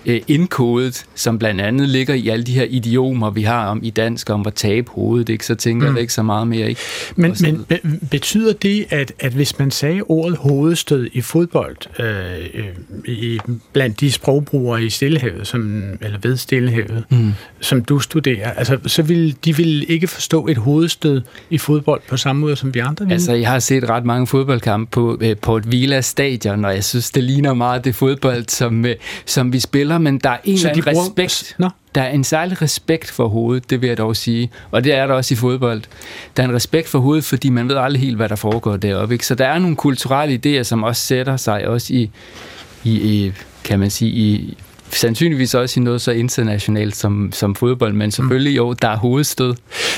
øh, indkodet, som blandt andet ligger i alle de her idiomer, vi har om i dansk, om at tabe hovedet, ikke? så tænker mm. jeg ikke så meget mere. Ikke? Men, men betyder det, at, at hvis man sagde ordet hovedstød i fodbold, øh, i, blandt de sprogbrugere i Stillehavet, som, eller ved Stillehavet, mm. som du studerer, altså, så vil de vil ikke forstå et hovedstød i fodbold på samme måde, som vi andre vil? Altså, jeg har set ret mange fodboldkampe på, øh, på et Villa stadion, og jeg synes, det ligner meget det fodbold, som, øh, som vi spiller spiller, men der er en eller anden bruger... respekt. Nå. Der er en særlig respekt for hovedet, det vil jeg dog sige. Og det er der også i fodbold. Der er en respekt for hovedet, fordi man ved aldrig helt, hvad der foregår deroppe. Ikke? Så der er nogle kulturelle idéer, som også sætter sig også i, i, i kan man sige, i, sandsynligvis også i noget så internationalt som, som fodbold, men selvfølgelig jo, der er hovedstød.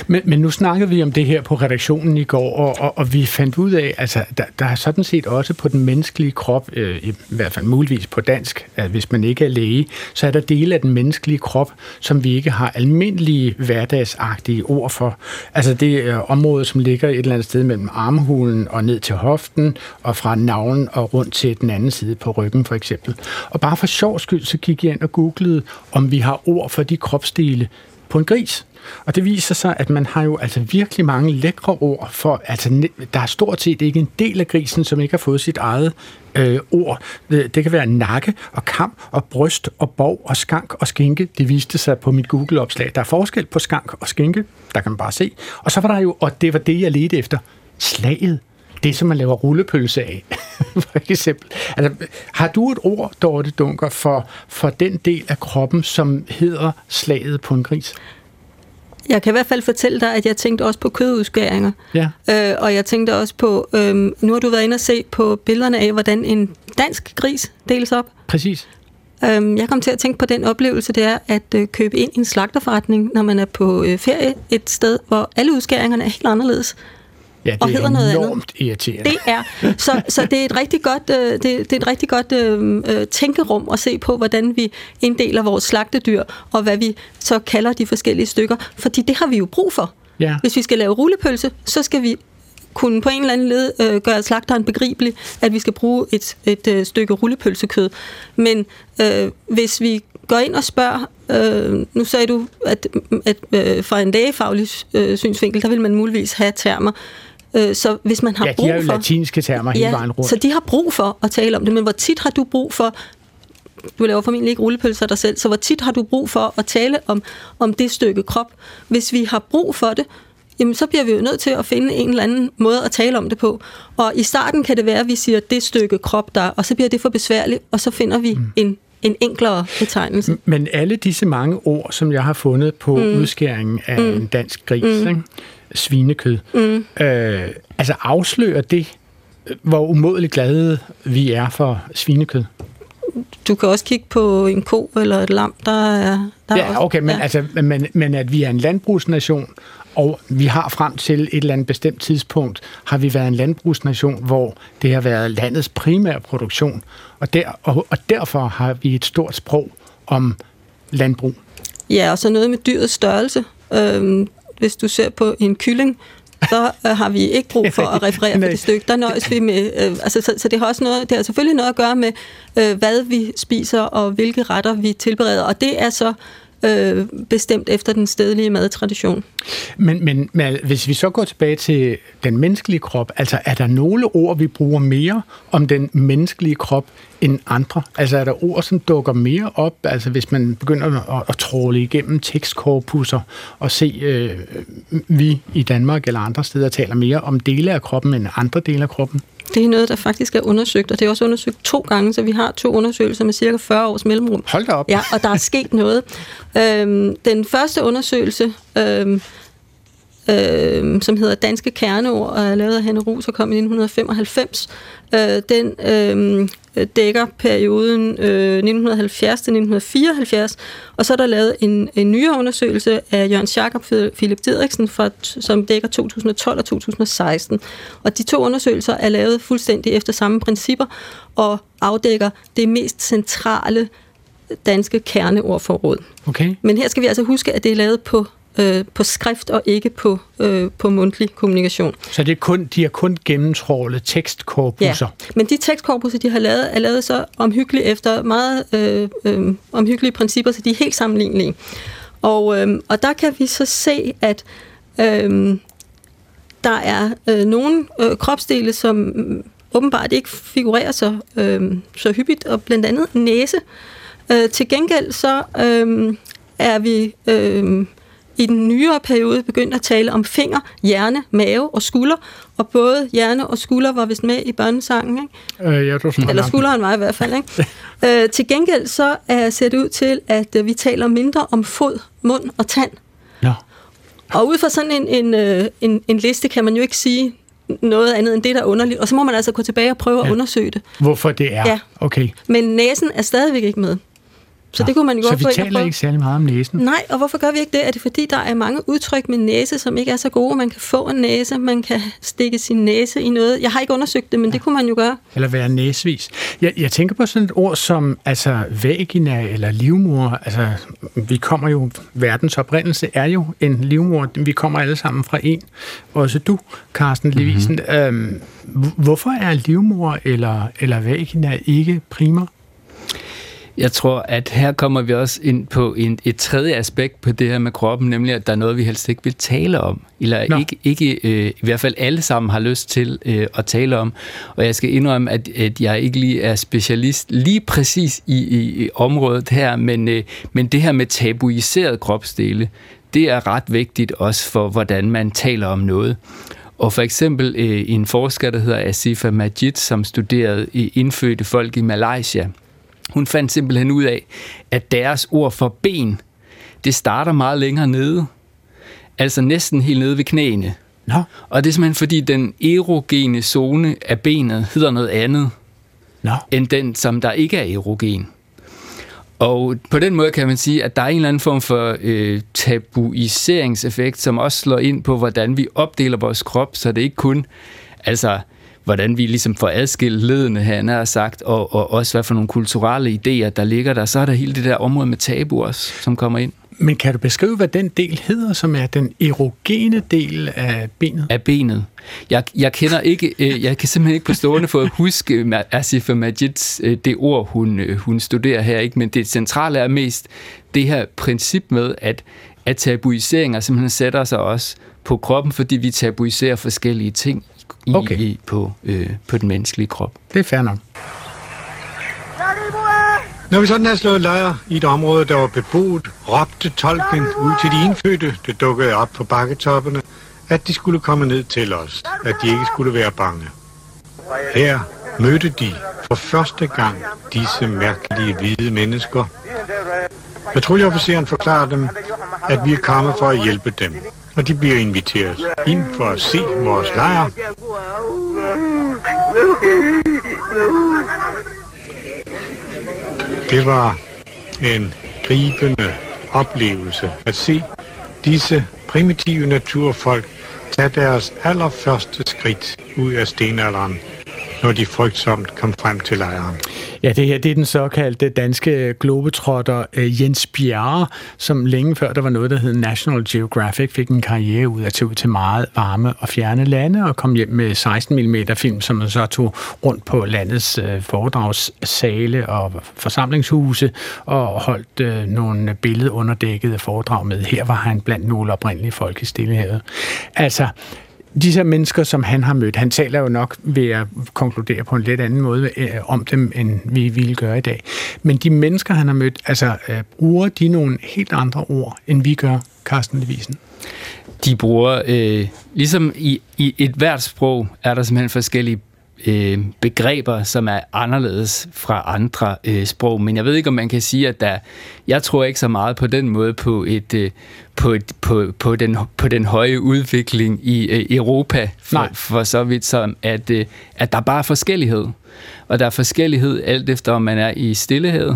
Men, men nu snakkede vi om det her på redaktionen i går, og, og, og vi fandt ud af, altså der, der er sådan set også på den menneskelige krop, øh, i hvert fald muligvis på dansk, at hvis man ikke er læge, så er der dele af den menneskelige krop, som vi ikke har almindelige hverdagsagtige ord for. Altså det øh, område, som ligger et eller andet sted mellem armhulen og ned til hoften, og fra navlen og rundt til den anden side på ryggen for eksempel. Og bare for sjov skyld, så gik jeg ind og googlede, om vi har ord for de kropsdele på en gris. Og det viser sig, at man har jo altså virkelig mange lækre ord for, altså der er stort set ikke en del af grisen, som ikke har fået sit eget øh, ord. Øh, det, kan være nakke og kam og bryst og bov og skank og skinke. Det viste sig på mit Google-opslag. Der er forskel på skank og skinke, der kan man bare se. Og så var der jo, og det var det, jeg ledte efter, slaget det, som man laver rullepølse af, for eksempel. Altså, har du et ord, Dorte Dunker, for, for den del af kroppen, som hedder slaget på en gris? Jeg kan i hvert fald fortælle dig, at jeg tænkte også på kødudskæringer. Ja. Øh, og jeg tænkte også på, øh, nu har du været inde og se på billederne af, hvordan en dansk gris deles op. Præcis. Øh, jeg kom til at tænke på den oplevelse, det er at øh, købe ind i en slagterforretning, når man er på øh, ferie et sed, hvor alle udskæringerne er helt anderledes. Ja, det og hedder noget andet. irriterende. Det er. Så, så det er et rigtig godt, øh, det, det er et rigtig godt øh, øh, tænkerum at se på, hvordan vi inddeler vores slagtedyr, og hvad vi så kalder de forskellige stykker. Fordi det har vi jo brug for. Ja. Hvis vi skal lave rullepølse, så skal vi kunne på en eller anden led øh, gøre slagteren begribelig, at vi skal bruge et, et øh, stykke rullepølsekød. Men øh, hvis vi går ind og spørger, øh, nu sagde du, at, at øh, fra en lægefaglig øh, synsvinkel, der vil man muligvis have termer, Øh, så hvis man har ja, brug for... Ja, de jo latinske termer hele ja, vejen rundt. så de har brug for at tale om det, men hvor tit har du brug for du laver formentlig ikke rullepølser dig selv, så hvor tit har du brug for at tale om, om det stykke krop? Hvis vi har brug for det, jamen, så bliver vi jo nødt til at finde en eller anden måde at tale om det på. Og i starten kan det være, at vi siger, det stykke krop der, og så bliver det for besværligt, og så finder vi mm. en en enklere betegnelse. Men alle disse mange ord, som jeg har fundet på mm. udskæringen af mm. en dansk gris, mm. ikke? Svinekød, mm. øh, altså afslører det, hvor umådeligt glade vi er for svinekød? Du kan også kigge på en ko eller et lam, der er... Der ja, er okay, men, ja. altså, men, men at vi er en landbrugsnation, og vi har frem til et eller andet bestemt tidspunkt, har vi været en landbrugsnation, hvor det har været landets primære produktion, og, der, og, og derfor har vi et stort sprog om landbrug. Ja, og så noget med dyrets størrelse. Øhm, hvis du ser på en kylling, så øh, har vi ikke brug for at referere på det stykke. Der nøjes vi med... Øh, altså, så, så det har også noget, det har selvfølgelig noget at gøre med, øh, hvad vi spiser og hvilke retter vi tilbereder. Og det er så øh, bestemt efter den stedlige madtradition. Men, men, men hvis vi så går tilbage til den menneskelige krop, altså er der nogle ord, vi bruger mere om den menneskelige krop end andre? Altså er der ord, som dukker mere op, altså hvis man begynder at, at tråle igennem tekstkorpusser og se, øh, vi i Danmark eller andre steder taler mere om dele af kroppen end andre dele af kroppen? Det er noget, der faktisk er undersøgt, og det er også undersøgt to gange, så vi har to undersøgelser med cirka 40 års mellemrum. Hold da op. Ja, og der er sket noget. Øhm, den første undersøgelse, øhm, øhm, som hedder Danske Kerneord, og er lavet af Hanne Rus og kom i 1995, øh, den øh, dækker perioden øh, 1970-1974, og så er der lavet en, en nyere undersøgelse af Jørgen Schack og Philip Didriksen, fra, som dækker 2012 og 2016. Og de to undersøgelser er lavet fuldstændig efter samme principper, og afdækker det mest centrale danske kerneordforråd. Okay. Men her skal vi altså huske, at det er lavet på øh, på skrift og ikke på, øh, på mundtlig kommunikation. Så det er kun, de har kun gennemtrålet tekstkorpusser? Ja, men de tekstkorpusser, de har lavet, er lavet så omhyggeligt efter meget øh, øh, omhyggelige principper, så de er helt sammenlignelige. Og, øh, og der kan vi så se, at øh, der er øh, nogle øh, kropsdele, som åbenbart ikke figurerer så, øh, så hyppigt, og blandt andet næse. Øh, til gengæld så øh, er vi... Øh, i den nyere periode begyndt at tale om finger, hjerne, mave og skulder, og både hjerne og skulder var vist med i børnesangen, ikke? Øh, ja, det var Eller skulderen var i hvert fald, ikke? øh, til gengæld så er ser det ud til, at øh, vi taler mindre om fod, mund og tand. Ja. Og ud fra sådan en, en, øh, en, en liste kan man jo ikke sige noget andet end det, der er underligt. Og så må man altså gå tilbage og prøve ja. at undersøge det. Hvorfor det er? Ja. Okay. Men næsen er stadigvæk ikke med. Så det kunne man jo så godt vi få taler ikke særlig meget om næsen? Nej, og hvorfor gør vi ikke det? Er det fordi, der er mange udtryk med næse, som ikke er så gode? Man kan få en næse, man kan stikke sin næse i noget. Jeg har ikke undersøgt det, men ja. det kunne man jo gøre. Eller være næsvis. Jeg, jeg tænker på sådan et ord som altså, vagina eller livmor. Altså, vi kommer jo, verdens oprindelse er jo en livmor. Vi kommer alle sammen fra en. Også du, Carsten Levisen. Mm-hmm. Øhm, hvorfor er livmor eller, eller vagina ikke primer? Jeg tror, at her kommer vi også ind på en, et tredje aspekt på det her med kroppen, nemlig at der er noget, vi helst ikke vil tale om. Eller no. ikke, ikke øh, i hvert fald alle sammen har lyst til øh, at tale om. Og jeg skal indrømme, at, at jeg ikke lige er specialist lige præcis i, i, i området her, men, øh, men det her med tabuiseret kropsdele, det er ret vigtigt også for, hvordan man taler om noget. Og for eksempel øh, en forsker, der hedder Asifa Majid, som studerede indfødte folk i Malaysia, hun fandt simpelthen ud af, at deres ord for ben, det starter meget længere nede. Altså næsten helt nede ved knæene. Nå. Og det er simpelthen fordi, den erogene zone af benet hedder noget andet, Nå. end den, som der ikke er erogen. Og på den måde kan man sige, at der er en eller anden form for øh, tabuiseringseffekt, som også slår ind på, hvordan vi opdeler vores krop, så det ikke kun altså hvordan vi ligesom får adskilt ledene, han har sagt, og, og også hvad for nogle kulturelle idéer, der ligger der. Så er der hele det der område med tabu også, som kommer ind. Men kan du beskrive, hvad den del hedder, som er den erogene del af benet? Af benet. Jeg, jeg kender ikke, øh, jeg kan simpelthen ikke på stående for at huske Asifa Majids, øh, det ord, hun, øh, hun studerer her, ikke? men det centrale er mest det her princip med, at, at tabuiseringer simpelthen sætter sig også på kroppen, fordi vi tabuiserer forskellige ting i, okay. i på, øh, på den menneskelige krop. Det er fair nok. Når vi sådan har slået lejr i et område, der var beboet, råbte tolken ud til de indfødte, det dukkede op på bakketoppene, at de skulle komme ned til os, at de ikke skulle være bange. Her mødte de for første gang disse mærkelige hvide mennesker. Patruljeofficeren forklarer dem, at vi er kommet for at hjælpe dem, og de bliver inviteret ind for at se vores lejr. Det var en gribende oplevelse at se disse primitive naturfolk tage deres allerførste skridt ud af stenalderen når de frygtsomt kom frem til lejren. Ja, det her det er den såkaldte danske globetrotter øh, Jens Bjerre, som længe før der var noget, der hed National Geographic, fik en karriere ud at tage ud til meget varme og fjerne lande og kom hjem med 16 mm film, som man så tog rundt på landets øh, foredragssale og forsamlingshuse og holdt øh, nogle billedunderdækkede foredrag med. Her var han blandt nogle oprindelige folk i Stillehavet. Altså, disse mennesker, som han har mødt, han taler jo nok ved at konkludere på en lidt anden måde øh, om dem, end vi ville gøre i dag. Men de mennesker, han har mødt, altså øh, bruger de nogle helt andre ord, end vi gør, Carsten Levisen? De bruger, øh, ligesom i, i et hvert sprog, er der simpelthen forskellige øh, begreber, som er anderledes fra andre øh, sprog. Men jeg ved ikke, om man kan sige, at der, jeg tror ikke så meget på den måde på et, øh, på, et, på, på, den, på den høje udvikling i øh, Europa, for, for så vidt som, at, øh, at der bare er forskellighed. Og der er forskellighed alt efter, om man er i stillehed,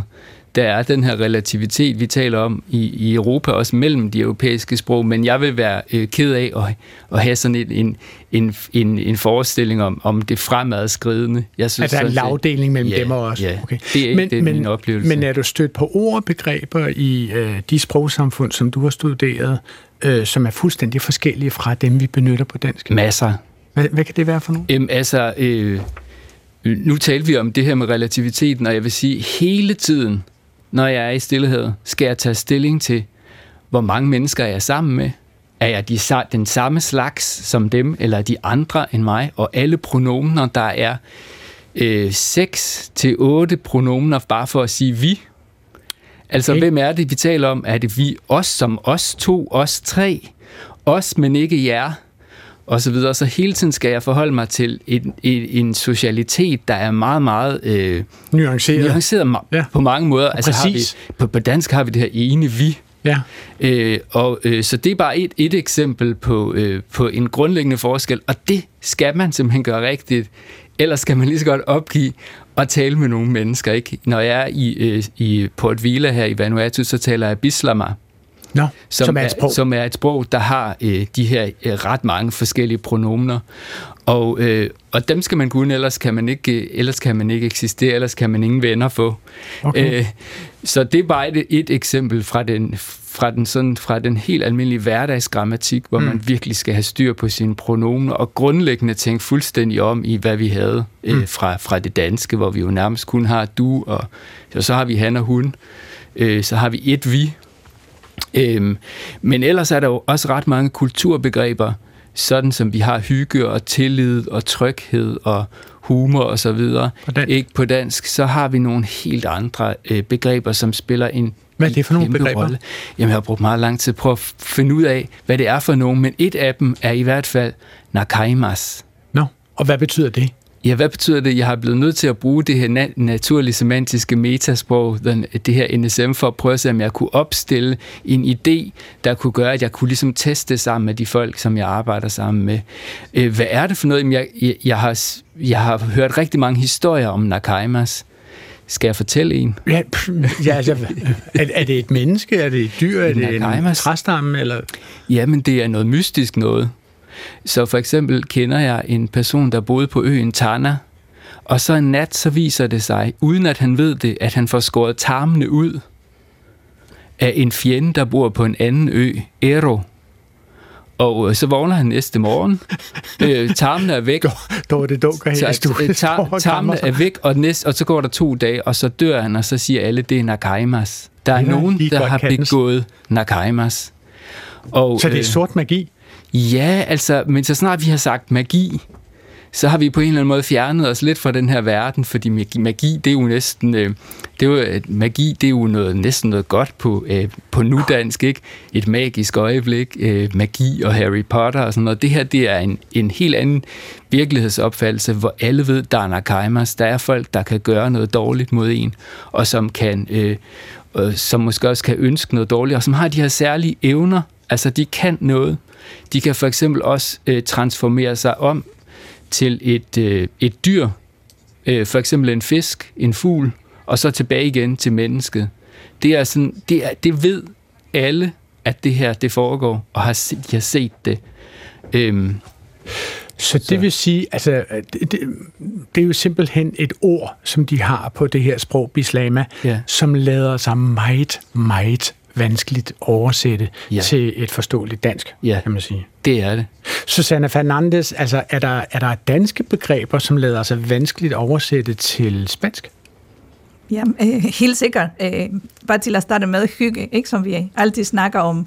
der er den her relativitet, vi taler om i, i Europa, også mellem de europæiske sprog, men jeg vil være øh, ked af at, at have sådan en, en, en, en, en forestilling om, om det fremadskridende. Jeg synes, at der er en lavdeling mellem ja, dem og os. Ja, okay. det er men, det er men, min oplevelse. Men er du stødt på ord og begreber i øh, de sprogsamfund, som du har studeret, øh, som er fuldstændig forskellige fra dem, vi benytter på dansk? Masser. Hvad, hvad kan det være for nogle? Øhm, altså, øh, nu talte vi om det her med relativiteten, og jeg vil sige, hele tiden når jeg er i stillhed, skal jeg tage stilling til, hvor mange mennesker er jeg sammen med. Er jeg de, den samme slags som dem, eller de andre end mig? Og alle pronomener, der er øh, 6 til otte pronomener, bare for at sige vi. Altså, okay. hvem er det, vi taler om? Er det vi, os som os to, os tre? Os, men ikke jer? Og så videre. Så hele tiden skal jeg forholde mig til en, en, en socialitet, der er meget, meget øh, nuanceret, nuanceret ja. på mange måder. Altså har vi, på, på dansk har vi det her ene vi. Ja. Øh, og øh, så det er bare et, et eksempel på, øh, på en grundlæggende forskel, og det skal man simpelthen gøre rigtigt. Ellers skal man lige så godt opgive og tale med nogle mennesker. Ikke? Når jeg er i, øh, i Port Vila her i Vanuatu, så taler jeg bislama. No, som, som, er et sprog. som er et sprog, der har øh, de her øh, ret mange forskellige pronomener. Og, øh, og dem skal man kunne, ellers kan man ikke, øh, ellers kan man ikke eksistere, ellers kan man ingen venner få. Okay. Øh, så det er bare et, et eksempel fra den, fra den, sådan, fra den helt almindelige hverdagsgrammatik, hvor mm. man virkelig skal have styr på sine pronomener, og grundlæggende tænke fuldstændig om i, hvad vi havde øh, mm. fra, fra det danske, hvor vi jo nærmest kun har du, og, og så har vi han og hun. Øh, så har vi et vi, Øhm, men ellers er der jo også ret mange kulturbegreber, sådan som vi har hygge og tillid og tryghed og humor og så videre. Ikke på dansk, så har vi nogle helt andre øh, begreber, som spiller en hvad er det for nogle begreber? Rolle. Jamen, jeg har brugt meget lang tid på at finde ud af, hvad det er for nogle, men et af dem er i hvert fald nakaimas. Nå, no. og hvad betyder det? Ja, hvad betyder det? Jeg har blevet nødt til at bruge det her nat- naturlige semantiske metasprog, den, det her NSM, for at prøve at se, om jeg kunne opstille en idé, der kunne gøre, at jeg kunne ligesom teste sammen med de folk, som jeg arbejder sammen med. Øh, hvad er det for noget? Jeg, jeg, jeg, har, jeg har hørt rigtig mange historier om Nakaimas. Skal jeg fortælle en? Ja, ja altså, er, er det et menneske? Er det et dyr? Er det en træstamme? Eller? Jamen, det er noget mystisk noget. Så for eksempel kender jeg en person, der boede på øen Tana, og så en nat, så viser det sig, uden at han ved det, at han får skåret tarmene ud af en fjende, der bor på en anden ø, Ero. Og øh, så vågner han næste morgen. øh, tarmene er væk. Då er det i studiet. Tar, tarmene er væk, og, næste, og så går der to dage, og så dør han, og så siger alle, det er Nakaimas. Der er ja, nogen, der har begået Nakaimas. Og, så det er øh, sort magi? Ja, altså, men så snart vi har sagt magi, så har vi på en eller anden måde fjernet os lidt fra den her verden, fordi magi, magi det er jo næsten, øh, det er jo, øh, magi det er jo noget, næsten noget godt på, øh, på nudansk, ikke? Et magisk øjeblik, øh, magi og Harry Potter og sådan noget. Det her, det er en, en helt anden virkelighedsopfattelse, hvor alle ved, der er nakaimas, der er folk, der kan gøre noget dårligt mod en, og som kan, øh, øh, som måske også kan ønske noget dårligt, og som har de her særlige evner, altså de kan noget. De kan for eksempel også øh, transformere sig om til et, øh, et dyr, øh, for eksempel en fisk, en fugl, og så tilbage igen til mennesket. Det er sådan, det, er, det ved alle, at det her det foregår, og har, de har set det. Øhm, så det så. vil sige, altså, det, det, det er jo simpelthen et ord, som de har på det her sprog, bislama, ja. som lader sig meget, meget vanskeligt oversætte ja. til et forståeligt dansk, ja. kan man sige. det er det. Susanna Fernandes, altså, er der, er der danske begreber, som lader sig vanskeligt oversætte til spansk? Ja, øh, helt sikkert. Øh, bare til at starte med hygge, ikke, som vi altid snakker om.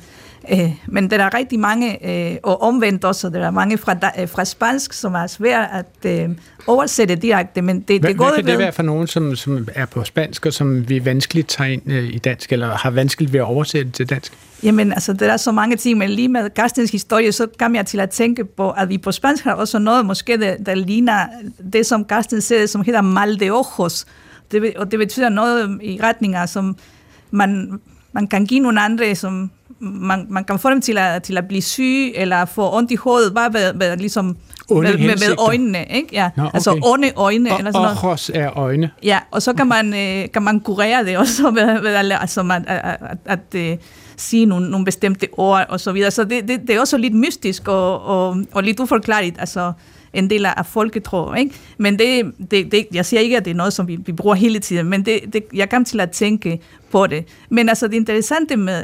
Øh, men der er rigtig mange, øh, og omvendt også, der er mange fra, øh, fra spansk, som er svært at øh, oversætte direkte. Men det, det hvad, hvad kan det være for nogen, som, som er på spansk, og som vi vanskeligt tager ind øh, i dansk, eller har vanskeligt ved at oversætte til dansk? Jamen, altså, der er så mange ting, men lige med Gastens historie, så kom jeg til at tænke på, at vi på spansk har også noget, måske der, der ligner det, som Gasten siger, som hedder mal de ojos, det, og det betyder noget i retninger, som man, man kan give nogle andre, som man, man kan få dem til at, til at blive syge, eller få ondt i hovedet, bare ved, ved ligesom med, med, med øjnene, ikke? Ja. Nå, altså okay. Altså onde øjne. Og, eller sådan noget. er øjne. Ja, og så kan man, øh, kan man kurere det også ved, ved at, altså, at, at, at, at, at øh, sige nogle, nogle bestemte ord og så videre. Så det, det, det er også lidt mystisk og, og, og lidt uforklarligt. Altså, en del af folketro. Ikke? Men det, det, det, jeg siger ikke, at det er noget, som vi, vi bruger hele tiden, men det, det, jeg kom til at tænke på det. Men altså det interessante med,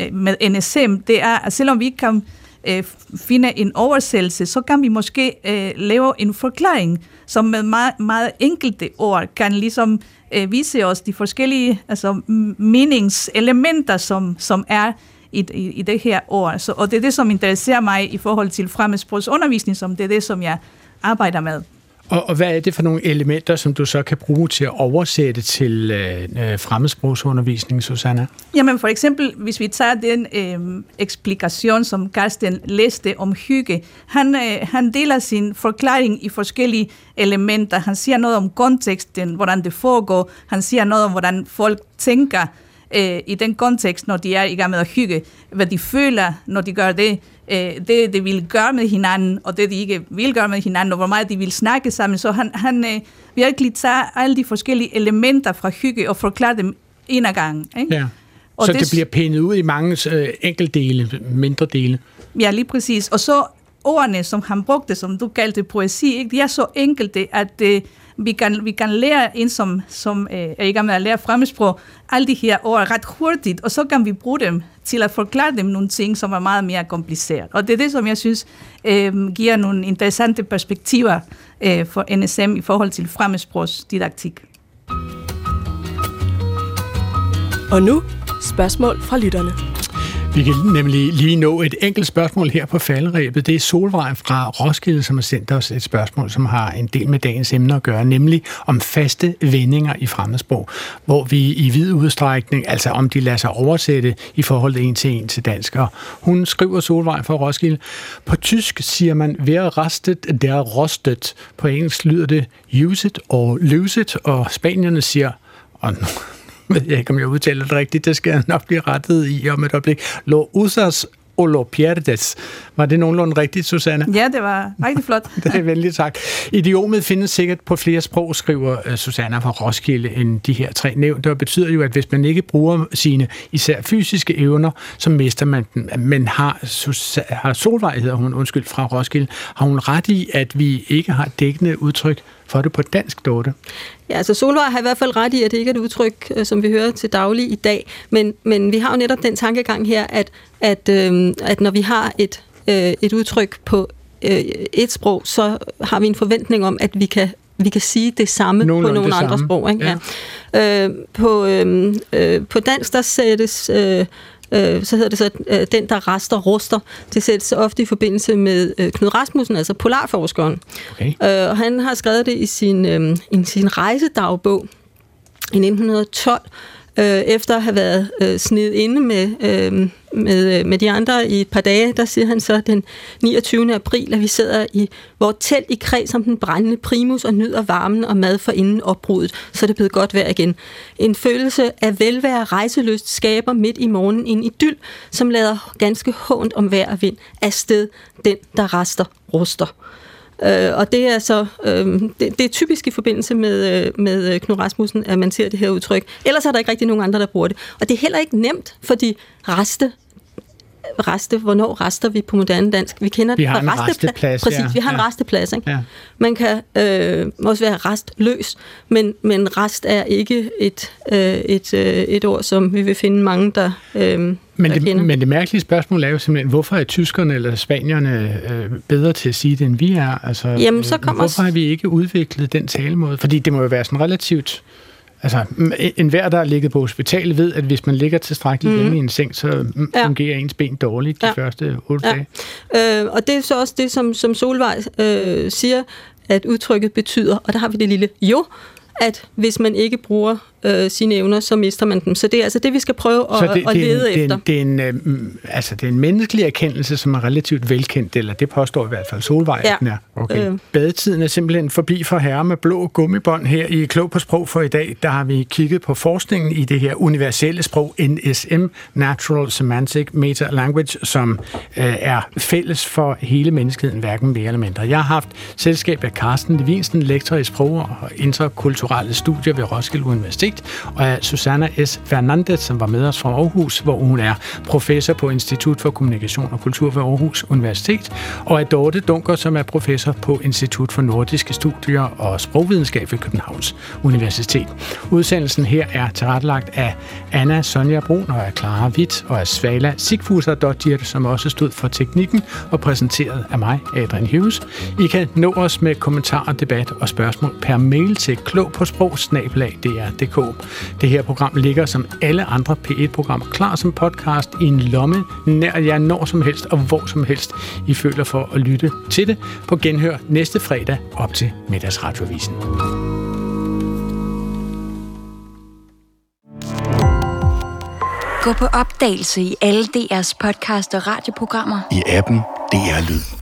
Øh, med NSM, det er, at selvom vi ikke kan øh, finde en oversættelse, så kan vi måske øh, lave en forklaring, som med meget, meget enkelte ord kan ligesom øh, vise os de forskellige altså, meningselementer, som, som er i, i, i det her år. Så, og det er det, som interesserer mig i forhold til fremmedsprogsundervisning, som det er det, som jeg arbejder med. Og, og hvad er det for nogle elementer, som du så kan bruge til at oversætte til øh, øh fremmedsprogsundervisning, Susanna? Jamen for eksempel, hvis vi tager den øh, eksplikation, som Karsten læste om hygge, han, øh, han deler sin forklaring i forskellige elementer. Han siger noget om konteksten, hvordan det foregår. Han siger noget om, hvordan folk tænker øh, i den kontekst, når de er i gang med at hygge, hvad de føler, når de gør det, øh, det de vil gøre med hinanden, og det de ikke vil gøre med hinanden, og hvor meget de vil snakke sammen. Så han, han øh, virkelig tager alle de forskellige elementer fra hygge og forklarer dem en af gangen. Ikke? Ja. Og så det, det bliver pænet ud i mange øh, enkeltdele, mindre dele. Ja, lige præcis. Og så ordene, som han brugte, som du kaldte poesi, ikke? de er så enkelte, at øh, vi kan, vi kan lære en, som, som øh, er i gang med at lære fremmedsprog, alle de her ord ret hurtigt, og så kan vi bruge dem til at forklare dem nogle ting, som er meget mere kompliceret. Og det er det, som jeg synes øh, giver nogle interessante perspektiver øh, for NSM i forhold til fremmedsprogsdidaktik. Og nu spørgsmål fra lytterne. Vi kan nemlig lige nå et enkelt spørgsmål her på falderæbet. Det er Solvej fra Roskilde, som har sendt os et spørgsmål, som har en del med dagens emne at gøre, nemlig om faste vendinger i fremmedsprog, hvor vi i vid udstrækning, altså om de lader sig oversætte i forhold en til en til dansk. Hun skriver Solvej fra Roskilde, på tysk siger man, vær restet, der rostet. På engelsk lyder det use it or lose it, og spanierne siger, og ved jeg ikke, om jeg udtaler det rigtigt, det skal jeg nok blive rettet i om et øjeblik. Lo usas o lo pierdes. Var det nogenlunde rigtigt, Susanne? Ja, det var rigtig flot. det er venligt sagt. Idiomet findes sikkert på flere sprog, skriver uh, Susanna fra Roskilde, end de her tre nævnte, og betyder jo, at hvis man ikke bruger sine især fysiske evner, så mister man dem. Men har, Susa- har Solvej, hedder hun, undskyld, fra Roskilde, har hun ret i, at vi ikke har dækkende udtryk for det på dansk, Dorte? Ja, altså Solvej har i hvert fald ret i, at det ikke er et udtryk, øh, som vi hører til daglig i dag, men, men vi har jo netop den tankegang her, at, at, øh, at når vi har et, øh, et udtryk på øh, et sprog, så har vi en forventning om, at vi kan vi kan sige det samme Nogen på nogle andre samme. sprog. Ikke? Ja. Ja. Øh, på, øh, øh, på dansk, der sættes øh, øh, så hedder det så, øh, den der rester, ruster. Det sættes ofte i forbindelse med øh, Knud Rasmussen, altså polarforskeren. Okay. Øh, og han har skrevet det i sin, øh, i sin rejsedagbog i 1912, øh, efter at have været øh, snedet inde med, øh, med, øh, med de andre i et par dage, der siger han så den 29. april, at vi sidder i vores telt i kreds om den brændende primus og nyder varmen og mad for inden opbruddet, så det er blevet godt vejr igen. En følelse af velvære og rejseløst skaber midt i morgenen en idyl, som lader ganske hånd om vejr og vind afsted den, der rester, ruster. Øh, og det er så øh, det, det er typisk i forbindelse med, øh, med øh, Knud Rasmussen, at man ser det her udtryk. Ellers er der ikke rigtig nogen andre, der bruger det. Og det er heller ikke nemt, fordi reste reste, hvornår rester vi på moderne dansk? Vi kender vi har en restepla- resteplads. Præcis, ja. vi har en ja. resteplads. Ikke? Ja. Man kan øh, også være restløs, men, men rest er ikke et, øh, et, øh, et ord, som vi vil finde mange, der, øh, men der det, kender. Men det mærkelige spørgsmål er jo simpelthen, hvorfor er tyskerne eller spanierne øh, bedre til at sige det, end vi er? Altså, Jamen, så kommer hvorfor har vi ikke udviklet den talemåde? Fordi det må jo være sådan relativt Altså, en hver, der er ligget på hospital, ved, at hvis man ligger tilstrækkeligt mm. længe i en seng, så ja. fungerer ens ben dårligt de ja. første otte ja. dage. Øh, og det er så også det, som, som Solvej øh, siger, at udtrykket betyder, og der har vi det lille jo, at hvis man ikke bruger øh, sine evner, så mister man dem. Så det er altså det, vi skal prøve at, det, at lede det en, efter. Det er, en, det, er en, øh, altså, det er en menneskelig erkendelse, som er relativt velkendt, eller det påstår i hvert fald Solvej, ja. er. Okay. Øh. Badetiden er simpelthen forbi for herre med blå gummibånd her i Klog på Sprog for i dag. Der har vi kigget på forskningen i det her universelle sprog, NSM, Natural Semantic Meta Language, som øh, er fælles for hele menneskeheden, hverken mere eller mindre. Jeg har haft selskab af Carsten Levinsen, lektor i sprog og interkulturelle studier ved Roskilde Universitet, og af Susanna S. Fernandez, som var med os fra Aarhus, hvor hun er professor på Institut for Kommunikation og Kultur ved Aarhus Universitet, og af Dorte Dunker, som er professor på Institut for Nordiske Studier og Sprogvidenskab ved Københavns Universitet. Udsendelsen her er tilrettelagt af Anna Sonja Brun og af Clara Witt og af Svala Sigfuser som også stod for teknikken og præsenteret af mig, Adrian Hughes. I kan nå os med kommentarer, debat og spørgsmål per mail til klog på sprog det her program ligger som alle andre P1-programmer klar som podcast i en lomme nær jer når som helst og hvor som helst I føler for at lytte til det på genhør næste fredag op til middagsradiovisen. Gå på opdagelse i alle DR's podcast og radioprogrammer. I appen DR Lyd.